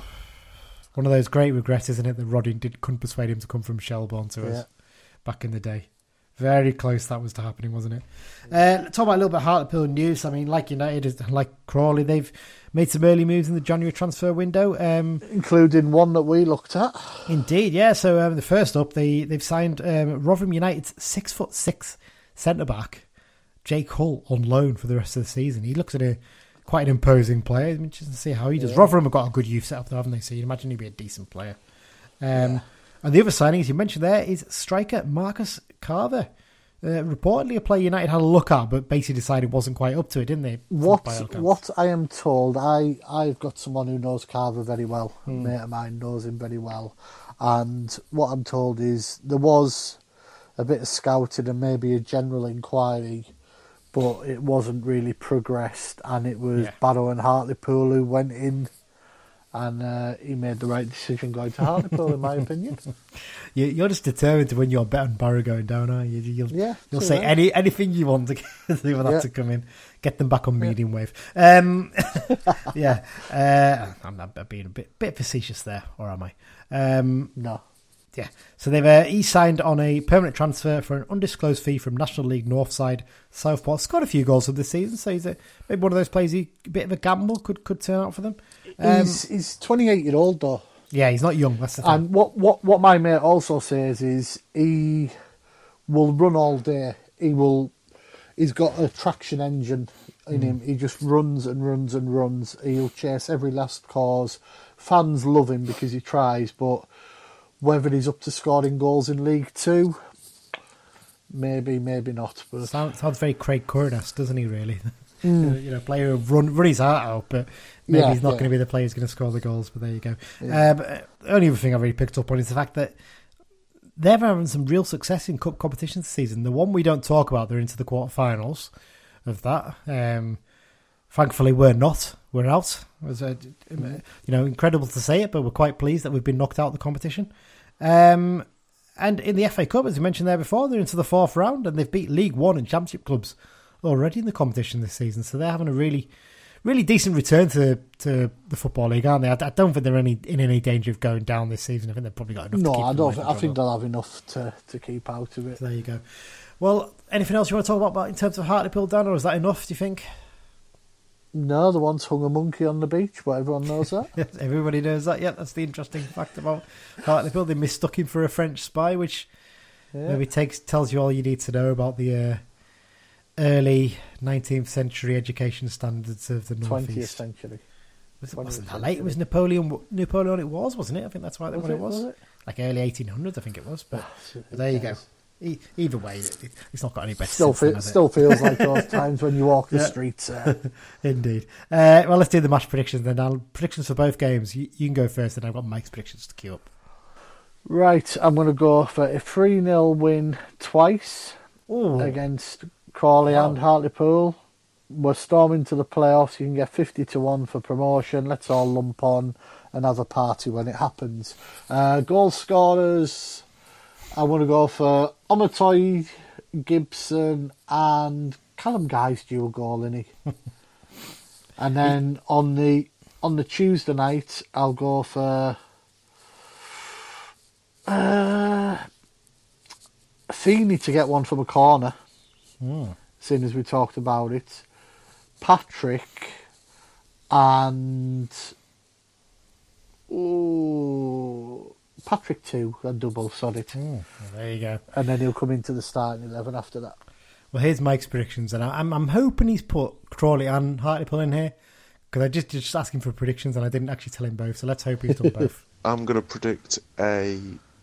B: One of those great regrets, isn't it? That Roddy did couldn't persuade him to come from Shelbourne to
C: Yeah.
B: us back in the day. Very close that was to happening, wasn't it? Uh, talk about a little bit of Hartlepool news. I mean, like United, like Crawley, they've made some early moves in the January transfer window. Um,
C: Including one that we looked at.
B: Indeed, yeah. So um, the first up, they they've signed um, Rotherham United's six foot six centre back, Jake Hull, on loan for the rest of the season. He looks at a quite an imposing player. I'm interested to see how he does. Rotherham have got a good youth set up there, haven't they? So you'd imagine he'd be a decent player. Um, And the other signings you mentioned there is striker Marcus Carver. Uh, reportedly, a player United had a look at, but basically decided wasn't quite up to it, didn't they?
C: What
B: By all accounts.
C: what I am told, I I've got someone who knows Carver very well.
B: Hmm.
C: A mate of mine knows him very well, and what I'm told is there was a bit of scouting and maybe a general inquiry, but it wasn't really progressed, and it was
B: Yeah.
C: Barrow and Hartlepool who went in, and uh, he made the right decision going to Hartlepool, in my [laughs] opinion.
B: You, you're just determined to win your bet on Barrow going down, aren't you? You'll,
C: Yeah,
B: you'll say any anything you want to get [laughs] that
C: Yeah.
B: to come in. Get them back on medium wave. Um, [laughs] yeah, uh, I'm not being a bit bit facetious there, or am I? Um,
C: No,
B: yeah. So they've uh, he signed on a permanent transfer for an undisclosed fee from National League Northside Southport. Scored a few goals for this season, so he's a, maybe one of those players. He, a bit of a gamble could could turn out for them. Um,
C: he's he's 28 year old though.
B: yeah, he's not young. That's the thing.
C: And what, what, what my mate also says is he will run all day. He will. He's got a traction engine in him. He just runs and runs and runs. He'll chase every last cause. Fans love him because he tries, but whether he's up to scoring goals in League Two, maybe, maybe not. But
B: Sounds, sounds very Craig Curtis, doesn't he? Really, [laughs] you know, player who run run his heart out, but maybe
C: Yeah,
B: he's not
C: yeah.
B: going to be the player who's going to score the goals. But there you go.
C: Yeah.
B: Uh, but uh, the only other thing I really picked up on is the fact that they're having some real success in cup competitions this season. The one we don't talk about, they're into the quarterfinals of that. Um, thankfully, we're not. We're out. It was, you know, incredible to say it, but we're quite pleased that we've been knocked out of the competition. Um, and in the FA Cup, as you mentioned there before, they're into the fourth round and they've beat League One and Championship clubs already in the competition this season. So they're having a really, really decent return to to the football league, aren't they? I, I don't think they're any in any danger of going down this season. I think they've probably got enough.
C: no,
B: to keep
C: I don't. Think, I think they'll have enough to, to keep out of it.
B: So there you go. Well, anything else you want to talk about in terms of Hartlepool, Dan, or is that enough? Do you think?
C: No, the ones hung a monkey on the beach, but everyone knows that. [laughs]
B: Yes, everybody knows that. Yeah, that's the interesting fact about Hartlepool. They mistook him for a French spy, which
C: Yeah.
B: maybe takes tells you all you need to know about the uh, early 19th century education standards of the
C: 20th
B: northeast.
C: century.
B: Was, it, wasn't that late? It was Napoleon. Napoleon. It was, wasn't it? I think that's why
C: Was
B: when it
C: it?
B: was.
C: Was it?
B: Like early 1800s, I think it was. But there you go. Either way, it's not got any better.
C: Still,
B: since
C: fe-
B: it?
C: still feels like those [laughs] times when you walk the
B: Yeah.
C: streets. Uh, [laughs]
B: Indeed. Uh, well, let's do the match predictions then. Now, predictions for both games. You, you can go first, and I've got Mike's predictions to queue up.
C: right, I'm going to go for a 3 0 win twice
B: Oh,
C: against Crawley
B: Wow.
C: and Hartlepool. We're storming to the playoffs. You can get 50 to 1 for promotion. Let's all lump on another party when it happens. Uh, goal scorers, I want to go for Omotoye, Gibson, and Callum Guy's due a goal, innit? [laughs] and then on the on the Tuesday night, I'll go for uh, Feeney to get one from a corner,
B: Hmm.
C: seeing as we talked about it. Patrick and ooh, Patrick two a double, sorry,
B: Hmm, well, there you go.
C: and then he'll come into the starting eleven after that.
B: Well, here's Mike's predictions, and I- I'm I'm hoping he's put Crawley and Hartlepool in here because I just just asking for predictions, and I didn't actually tell him both. So let's hope he's done both. [laughs]
D: I'm going to predict a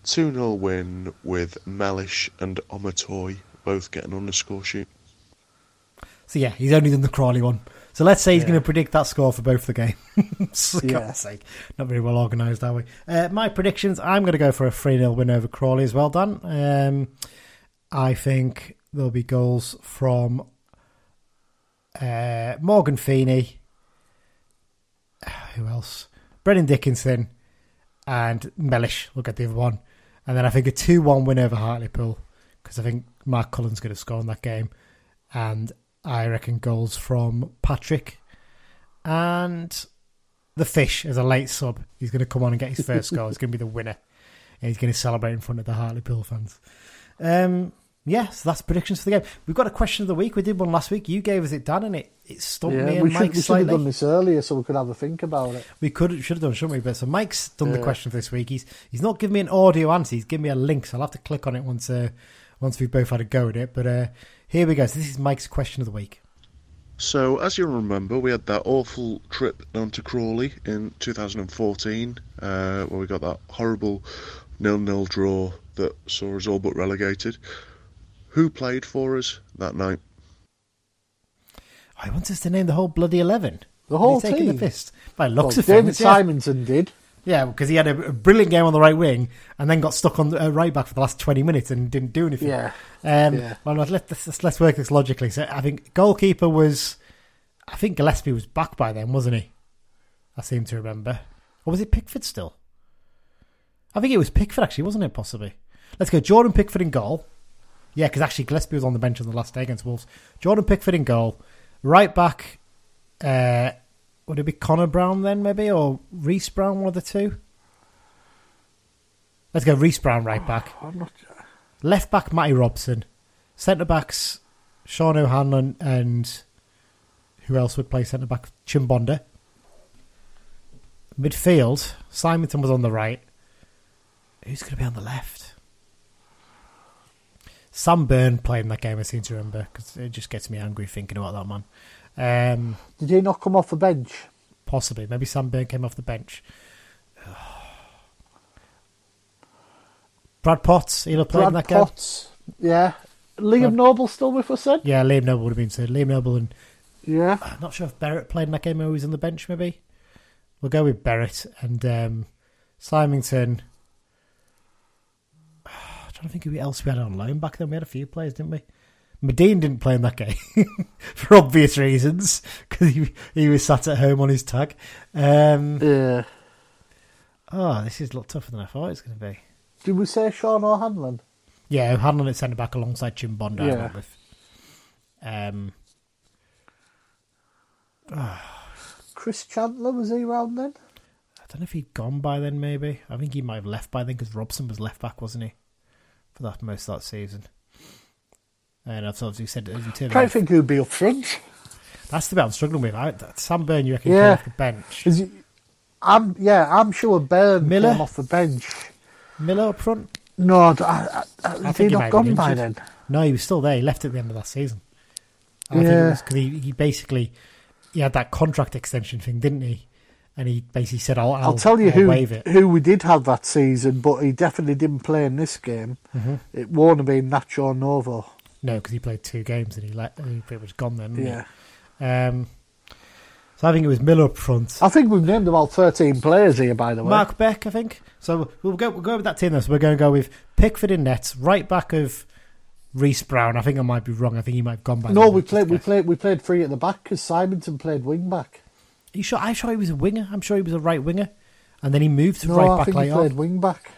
D: 2 0 win with Mellish and Omotoye both getting on the score sheet.
B: So yeah, he's only done the Crawley one. So let's say he's
C: Yeah.
B: going to predict that score for both the games. [laughs] For
C: Yeah.
B: God's sake, not very well organised, are we? Uh, my predictions: I'm going to go for a 3 0 win over Crawley as well, Dan. Um, I think there'll be goals from uh, Morgan Feeney. [sighs] Who else? Brennan Dickinson and Mellish will get the other one. And then I think a 2 1 win over Hartlepool because I think Mark Cullen's going to score in that game. And I reckon goals from Patrick and the fish as a late sub. He's going to come on and get his first goal. He's going to be the winner. And he's going to celebrate in front of the Hartlepool fans. Um, yeah, so that's predictions for the game. We've got a question of the week. We did one last week. You gave us it, Dan, and it, it stumped me and
C: we should,
B: Mike
C: we should have done this earlier so we could have a think about it.
B: We could should have done, shouldn't we? But so Mike's done the question for this week. He's he's not given me an audio answer. He's given me a link, so I'll have to click on it once uh, once we've both had a go at it. But uh, here we go. So this is Mike's question of the week.
D: So, as you remember, we had that awful trip down to Crawley in 2014, uh, where we got that horrible nil-nil draw that saw us all but relegated. Who played for us that night?
B: I want us to name the whole bloody eleven.
C: The whole
B: He's taking
C: team.
B: the fist. By
C: Well,
B: of
C: David
B: things, yeah.
C: Symington did.
B: Yeah, because he had a, brilliant game on the right wing and then got stuck on the uh, right back for the last twenty minutes and didn't do anything.
C: Yeah.
B: Um,
C: Yeah.
B: Well, let's, let's let's work this logically. So I think goalkeeper was, I think Gillespie was back by then, wasn't he? I seem to remember, or was it Pickford still? I think it was Pickford actually, wasn't it? Possibly. Let's go. Jordan Pickford in goal. Yeah, because actually Gillespie was on the bench on the last day against Wolves. Jordan Pickford in goal. Right back. Uh, would it be Connor Brown then, maybe, or Reese Brown, one of the two? Let's go Reese Brown right oh, back.
C: I'm not.
B: Left back Matty Robson. Centre backs Sean O'Hanlon and who else would play centre back? Chimbonda. Midfield, Symington was on the right. Who's going to be on the left? Sam Byrne played in that game, I seem to remember, because it just gets me angry thinking about that man. Um,
C: Did he not come off the bench?
B: possibly. Maybe Sam Byrne came off the bench. [sighs] Brad Potts, he'll have played in
C: Brad
B: that game.
C: Potts. Yeah. Liam
B: Brad-
C: Noble still with us then?
B: Yeah, Liam Noble would have been said. Liam Noble and
C: Yeah. [sighs]
B: I'm not sure if Berrett played in that game or he was on the bench. Maybe we'll go with Berrett and um, Symington. [sighs] I'm trying to think who else we had on loan back then. We had a few players, didn't we? Medine didn't play in that game for obvious reasons because he he was sat at home on his tag. Um,
C: Yeah.
B: oh, this is a lot tougher than I thought it was going to be.
C: Did we say Sean O'Hanlon?
B: Yeah, O'Hanlon at centre back alongside Chimbonda. I
C: Yeah.
B: with. Um,
C: Chris Chandler, was he around then?
B: I don't know if he'd gone by then. Maybe I think he might have left by then because Robson was left back, wasn't he, for that most of that season? And I've obviously said as you turn
C: Trying to think who'd be up front.
B: that's the bit I'm struggling with. I, Sam Byrne, you reckon
C: Yeah.
B: off the bench?
C: Is he, I'm yeah, I'm sure Byrne
B: Miller?
C: came off the bench.
B: Miller up front?
C: No, I, I, I,
B: think
C: he
B: he
C: not gone by then?
B: No, he was still there. He left at the end of that season. And I think it
C: Yeah.
B: was because he, he basically he had that contract extension thing, didn't he? and he basically said, "I'll, I'll,
C: I'll tell you
B: I'll
C: who
B: it."
C: who we did have that season, but he definitely didn't play in this game.
B: Mm-hmm.
C: It won't have been Nacho Novo.
B: No, because he played two games and he let he pretty much gone then.
C: Yeah,
B: Um, so I think it was Miller up front.
C: I think we've named about thirteen players here. By the way,
B: Mark Beck, I think. So we'll go we'll go with that team though. So we're going to go with Pickford in nets, right back of Reese Brown. I think I might be wrong. I think he might have gone back.
C: no, we played we played we played three at the back because Symington played wing back.
B: Are you sure? I'm sure he was a winger. I'm sure he was a right winger, and then he moved to
C: No,
B: right
C: I
B: back
C: think he played
B: on.
C: wing back.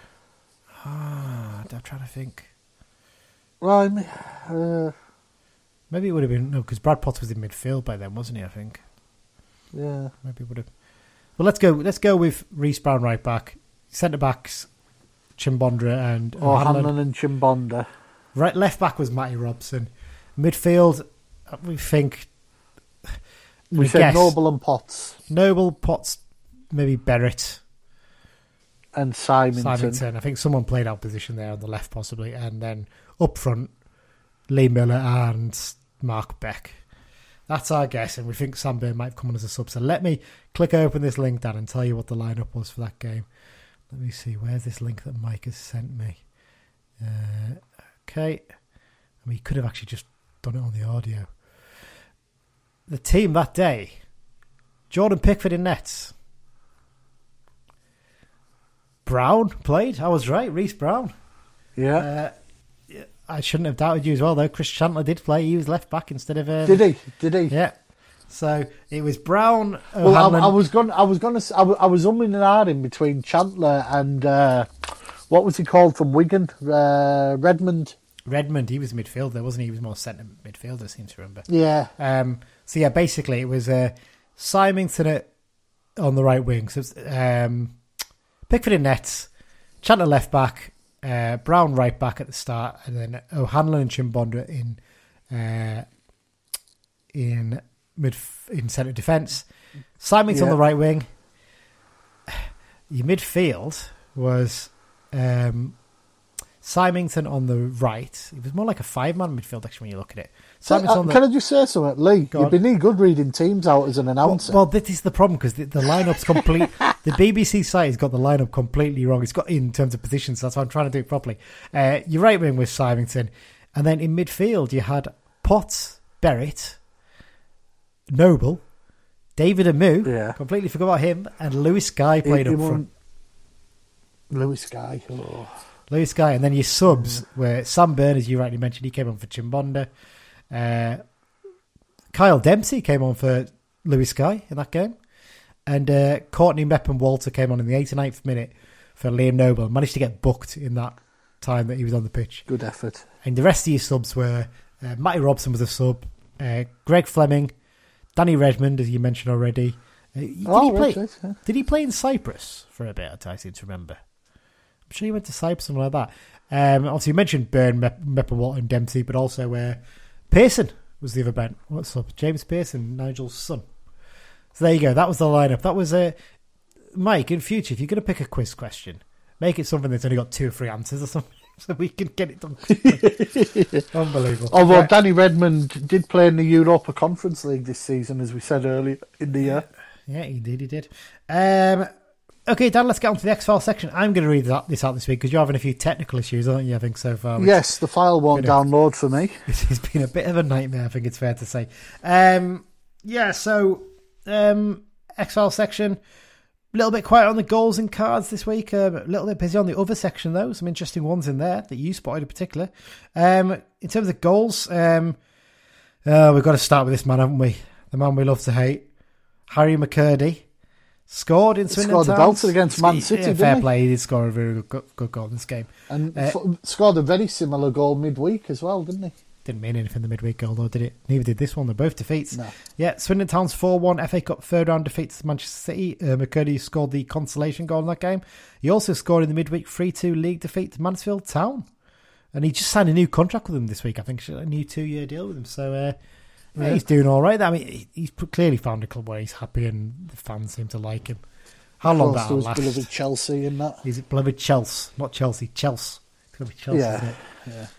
B: Ah, I'm trying to think.
C: Right, uh,
B: Maybe it would have been no, because Brad Potts was in midfield by then, wasn't he? I think
C: yeah.
B: maybe it would have. Well, let's go. Let's go with Reese Brown right back, centre backs, Chimbonda and
C: Or
B: O'Hanlon.
C: Hanlon and Chimbonda.
B: Right, left back was Matty Robson. Midfield, we think.
C: We,
B: we
C: said
B: guess
C: Noble and Potts
B: Noble, Potts, maybe Berrett,
C: and Symington.
B: Symington. I think someone played out position there on the left, possibly, and then up front, Lee Miller and Mark Beck. That's our guess, and we think Sam Byrne might come on as a sub. So let me click open this link, Dan, and tell you what the lineup was for that game. Let me see. Where's this link that Mike has sent me? Uh, okay. I mean, he could have actually just done it on the audio. The team that day Jordan Pickford in nets. Brown played. I was right. Reese Brown.
C: Yeah.
B: Uh, yeah, I shouldn't have doubted you as well, though. Chris Chandler did play. He was left back instead of. Um,
C: Did he? Did he?
B: Yeah. So it was Brown.
C: Well, I, I was going. I was going to. I, wa- I was umming and ahhing between Chandler and uh, what was he called from Wigan? Uh, Redmond.
B: Redmond. He was midfielder, wasn't he? He was more centre midfielder. I seem to remember.
C: Yeah.
B: Um, so yeah, basically it was uh, Symington at, on the right wing. So it's, um, Pickford in nets, Chandler left back, uh, Brown right back at the start, and then O'Hanlon and Chimbonda in uh, in mid in centre defence. Symington on the right wing. Your midfield was um, Symington on the right. It was more like a five man midfield actually when you look at it.
C: So, uh,
B: the,
C: can I just say something, Lee?
B: Go
C: You've
B: on.
C: been any good reading teams out as an announcer.
B: well, this is the problem because the, the lineup's complete. [laughs] the BBC site has got the lineup completely wrong. It's got in terms of positions. That's why I'm trying to do it properly. Uh, your right wing was Symington, and then in midfield you had Potts, Berrett, Noble, David Amoo.
C: Yeah.
B: completely forgot about him, and Lewis Guy
C: He-
B: played
C: he
B: up front.
C: Lewis Guy. Oh.
B: Lewis Guy, and then your subs were Sam as you rightly mentioned, he came on for Chimbonda. Uh, Kyle Dempsey came on for Lewis Guy in that game. And uh, Courtney Meppen-Walter came on in the 89th minute for Liam Noble. Managed to get booked in that time that he was on the pitch.
C: Good effort.
B: And the rest of your subs were uh, Matty Robson was a sub, uh, Greg Fleming, Danny Redmond, as you mentioned already. Uh, did,
C: Oh,
B: he play,
C: right, yeah.
B: did he play in Cyprus for a bit? I seem to remember. I'm sure he went to Cyprus, something like that. Um, obviously, you mentioned Byrne, Mep- Meppen-Walter, and Dempsey, but also uh, Pearson was the other bent. What's up? James Pearson, Nigel's son. So there you go. That was the lineup. That was uh, Mike. In future, if you're going to pick a quiz question, make it something that's only got two or three answers or something, [laughs] so we can get it done. quickly. [laughs] Unbelievable.
C: Although
B: Right.
C: Danny Redmond did play in the Europa Conference League this season, as we said earlier in the year.
B: Yeah, he did. He did. Um, okay, Dan, let's get on to the X File section. I'm going to read that, this out this week because you're having a few technical issues, aren't you? I think so far.
C: Yes, the file won't
B: of-
C: download for me. [laughs]
B: This has been a bit of a nightmare, I think it's fair to say. Um, yeah, so um, X File section, a little bit quiet on the goals and cards this week. Um, a little bit busy on the other section, though. Some interesting ones in there that you spotted in particular. Um, in terms of goals, um, uh, we've got to start with this man, haven't we? The man we love to hate, Harry McKirdy. Scored in Swindon Town.
C: scored a belter against Man City,
B: Yeah, fair play. He did score a very good, good goal in this game.
C: And
B: Uh,
C: scored a very similar goal midweek as well, didn't he?
B: Didn't mean anything the midweek goal though, did it? Neither did this one. They're both defeats.
C: No.
B: Yeah, Swindon Town's 4 1 FA Cup third round defeat to Manchester City. Uh, McKirdy scored the consolation goal in that game. He also scored in the midweek 3 2 league defeat to Mansfield Town. And he just signed a new contract with them this week. I think a new two year deal with them. So uh, yeah,
C: Yeah.
B: he's doing all right. I mean, he's clearly found a club where he's happy and the fans seem to like him. How long
C: Close to
B: that'll
C: his
B: last?
C: beloved Chelsea in that.
B: He's beloved Chelsea, not Chelsea, Chelsea. It's going to be Chelsea.
C: Yeah.
B: isn't it?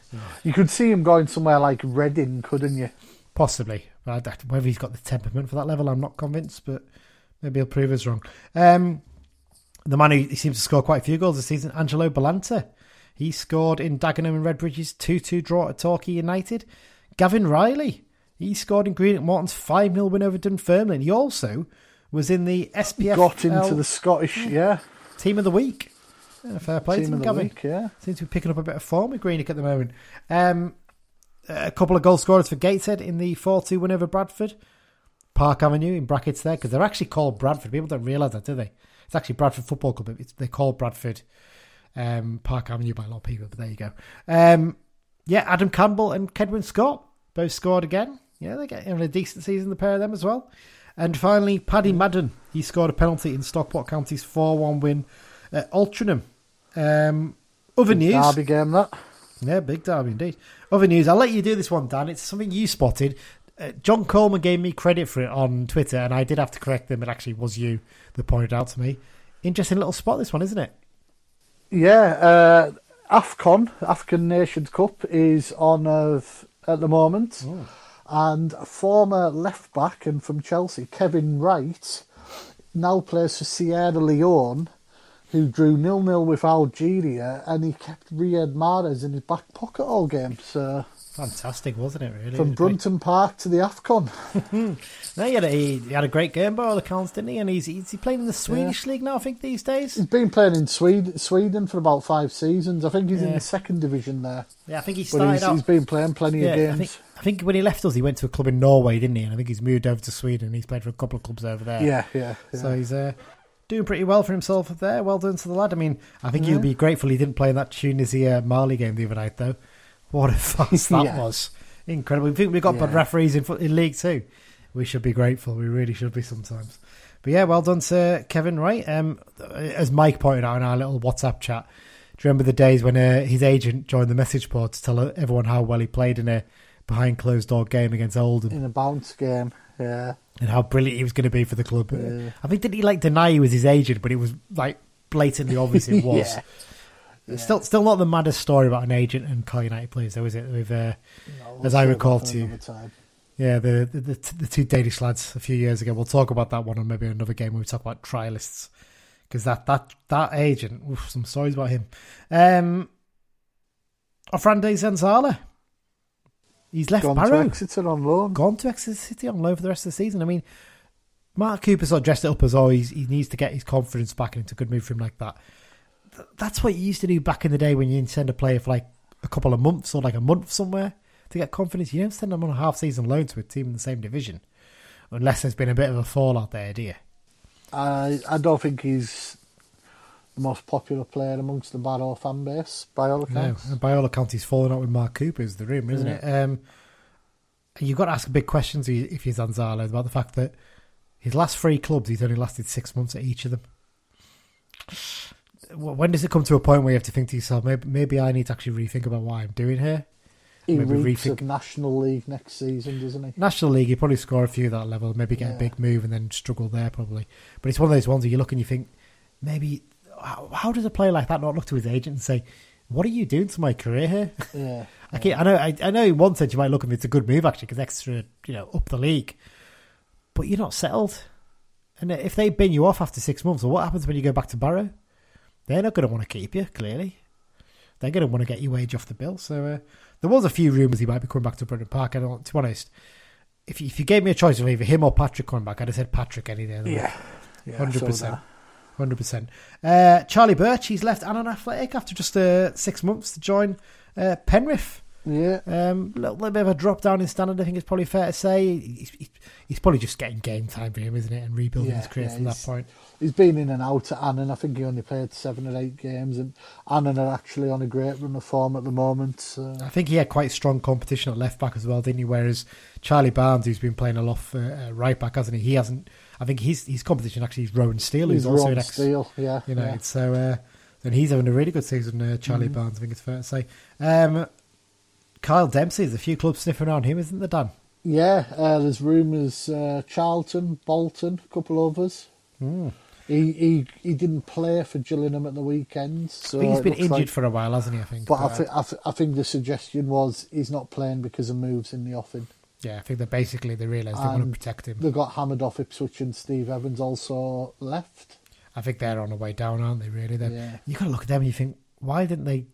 C: You could see him going somewhere like Reading, couldn't you?
B: Possibly. But I don't- whether he's got the temperament for that level, I'm not convinced. But Maybe he'll prove us wrong. Um, the man who he seems to score quite a few goals this season, Angelo Balanta. He scored in Dagenham and Redbridge's 2 2 draw at Torquay United. Gavin Reilly. He scored in Greenock Morton's 5 0 win over Dunfermline. He also was in the SPF.
C: Got into the Scottish, yeah.
B: Team of the Week. Yeah, fair play
C: Team
B: to him, Gavin.
C: week, yeah.
B: Seems to be picking up a bit of form with Greenock at the moment. Um, a couple of goal scorers for Gateshead in the 4 2 win over Bradford. Park Avenue in brackets there because they're actually called Bradford. People don't realise that, do they? It's actually Bradford Football Club. It's, they're called Bradford um, Park Avenue by a lot of people, but there you go. Um, yeah, Adam Campbell and Cedwyn Scott both scored again. Yeah, they're getting a decent season, the pair of them as well. And finally, Paddy Madden. He scored a penalty in Stockport County's 4 1 win at Altrincham. Um, other news.
C: Derby game, that.
B: Yeah, big derby indeed. Other news, I'll let you do this one, Dan. It's something you spotted. Uh, John Coleman gave me credit for it on Twitter, and I did have to correct them. It actually was you that pointed out to me. Interesting little spot, this one, isn't it?
C: Yeah, uh, AFCON, African Nations Cup, is on uh, at the moment. And former left back and from Chelsea, Kevin Wright, now plays for Sierra Leone, who drew nil nil with Algeria, and he kept Riyad Mahrez in his back pocket all game. So
B: Fantastic, wasn't it? Really, It
C: from
B: was great.
C: Brunton Park to the AFCON. [laughs]
B: No, he had a, he had a great game by all accounts, didn't he? And he's he's he playing in the Swedish league now, I think these days.
C: He's been playing in Sweden, Sweden for about five seasons. I think he's in the second division there.
B: Yeah, I think he
C: But
B: started
C: he's,
B: out.
C: he's been playing plenty
B: yeah,
C: of games.
B: I think when he left us, he went to a club in Norway, didn't he? And I think he's moved over to Sweden. and He's played for a couple of clubs over there.
C: yeah, yeah, yeah.
B: So he's uh, doing pretty well for himself there. Well done to the lad. I mean, I think he'll be grateful he didn't play in that Tunisia Mali game the other night, though. What a [laughs] fuss that
C: Yeah.
B: was! Incredible. We think we've got bad referees in, in League Two. We should be grateful. We really should be sometimes. But yeah, well done to Kevin Wright. Um, as Mike pointed out in our little WhatsApp chat, do you remember the days when uh, his agent joined the message board to tell everyone how well he played in a behind closed door game against Oldham?
C: in a bounce game. Yeah,
B: and how brilliant he was going to be for the club.
C: Yeah.
B: I think did he like deny he was his agent, but it was like blatantly obvious it [laughs] was.
C: Yeah.
B: It's Still, still not the maddest story about an agent and Carl United players, though, is it? With uh,
C: No,
B: As I recall to you. yeah, the the, the the two Danish lads a few years ago. We'll talk about that one on maybe another game where we talk about trialists because that that that agent, oof, some stories about him. Um, Offrande Zanzala, he's left
C: Gone
B: Barrow
C: to Exeter on loan.
B: gone to Exeter City on loan for the rest of the season. I mean, Mark Cooper sort of dressed it up as oh he needs to get his confidence back, and it's a good move for him like that. Th- That's what you used to do back in the day when you send a player for like a couple of months or like a month somewhere to get confidence. You don't send them on a half season loan to a team in the same division unless there's been a bit of a fallout there, do you?
C: I I don't think he's the most popular player amongst the Barrow fan base by all accounts.
B: and by all accounts, he's fallen out with Mark Cooper is the rumour, isn't it? Um, you've got to ask big questions if you're Zanzala about the fact that his last three clubs, he's only lasted six months at each of them. When does it come to a point where you have to think to yourself, maybe, maybe I need to actually rethink about what I'm doing here?
C: He
B: Maybe rethink-
C: National League next season, doesn't he?
B: National League, you probably score a few at that level, maybe get a big move and then struggle there probably. But it's one of those ones where you look and you think, maybe, how, how does a player like that not look to his agent and say, what are you doing to my career here?
C: Yeah. [laughs]
B: I, can't- I know. I, I know. In one sense, you might look at it, it's a good move actually because extra, you know, up the league. But you're not settled, and if they bin you off after six months, well, what happens when you go back to Barrow? They're not going to want to keep you. Clearly, they're going to want to get your wage off the bill. So uh, there was a few rumours he might be coming back to Brunton Park. I don't. To be honest, if you, if you gave me a choice of either him or Patrick coming back, I'd have said Patrick any day.
C: Yeah. Yeah,
B: Hundred
C: saw
B: percent,
C: that.
B: hundred percent. Uh, Charlie Birch, he's left Annan Athletic after just uh, six months to join uh, Penrith.
C: Yeah.
B: Um, little, little bit of a drop down in standard, I think it's probably fair to say. He's, he's, he's probably just getting game time for him, isn't it? And rebuilding
C: Yeah,
B: his career
C: yeah,
B: from that point.
C: He's been in and out at Annan. I think he only played seven or eight games, and Annan are actually on a great run of form at the moment. So.
B: I think he had quite strong competition at left back as well, didn't he? Whereas Charlie Barnes, who's been playing a lot for uh, right back, hasn't he? He hasn't. I think his his competition actually is Rowan Steele, who's
C: He's
B: also
C: Ron
B: an ex
C: Steele, yeah.
B: United.
C: yeah.
B: So uh, then he's having a really good season, uh, Charlie
C: Mm-hmm.
B: Barnes. I think it's fair to say. Um, Kyle Dempsey, there's a few clubs sniffing around him, isn't there, Dan?
C: Yeah, uh, there's rumours uh, Charlton, Bolton, a couple of others.
B: Hmm.
C: He, he he didn't play for Gillingham at the weekend, so
B: I think he's been injured
C: like-
B: for a while, hasn't he? I think.
C: But I,
B: Uh,
C: thi- I, thi- I think the suggestion was he's not playing because of moves in the offing.
B: Yeah, I think that basically they realise they want to protect him.
C: They got hammered off Ipswich and Steve Evans also left.
B: I think they're on the way down, aren't they? Really? Then
C: Yeah.
B: you got to look at them and you think, why didn't they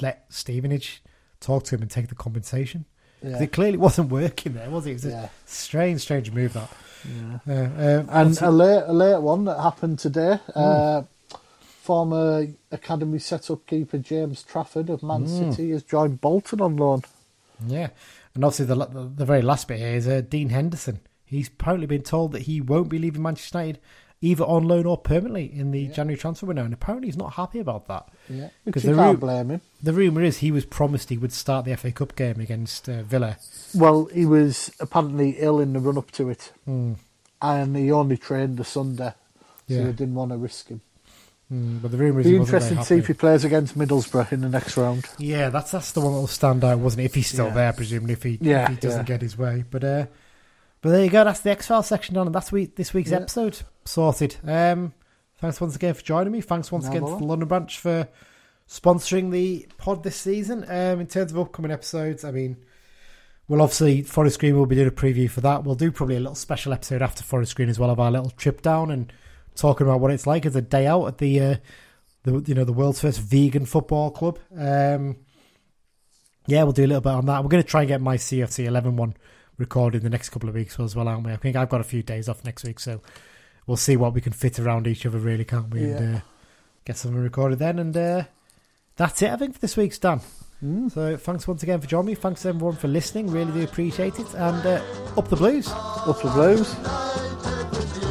B: let Stevenage talk to him and take the compensation?
C: Yeah.
B: it clearly [laughs] wasn't working there, was it? It was a
C: Yeah.
B: strange, strange move that.
C: Yeah.
B: Uh, um,
C: And a late, a late one that happened today.
B: Hmm.
C: Uh, former academy set-up keeper James Trafford of Man
B: Hmm.
C: City has joined Bolton on loan.
B: Yeah, and obviously the the, the very last bit here is uh, Dean Henderson. He's apparently been told that he won't be leaving Manchester United either on loan or permanently in the January transfer window, and apparently he's not happy about that.
C: Yeah,
B: Because the
C: can't
B: route-
C: blame him.
B: The rumor is he was promised he would start the FA Cup game against uh, Villa.
C: Well, he was apparently ill in the run-up to it,
B: Hmm.
C: and he only trained the Sunday, so
B: Yeah.
C: they didn't want to risk him.
B: Mm, but the rumor is
C: Be
B: he wasn't very
C: interested to see if he plays against Middlesbrough in the next round.
B: Yeah, that's that's the one that will stand out, wasn't it? If he's still
C: Yeah.
B: there, presumably if he
C: Yeah,
B: if he doesn't
C: yeah.
B: get his way. But uh, but there you go. That's the X Files section done, and that's week this week's
C: Yeah.
B: episode sorted. Um, thanks once again for joining me. Thanks once
C: No
B: again to the London branch for sponsoring the pod this season. Um, in terms of upcoming episodes, I mean. We'll obviously, Forest Green will be doing a preview for that. We'll do probably a little special episode after Forest Green as well of our little trip down and talking about what it's like as a day out at the, uh, the you know, the world's first vegan football club. Um, yeah, we'll do a little bit on that. We're going to try and get my CFC 11 one recorded in the next couple of weeks as well, aren't we? I think I've got a few days off next week, so we'll see what we can fit around each other, really, can't we? And uh, get something recorded then. And uh, that's it, I think, for this week's done.
C: Mm.
B: So thanks once again for joining me. Thanks everyone for listening. Really do appreciate it. And uh, up the blues.
C: Up the Blues.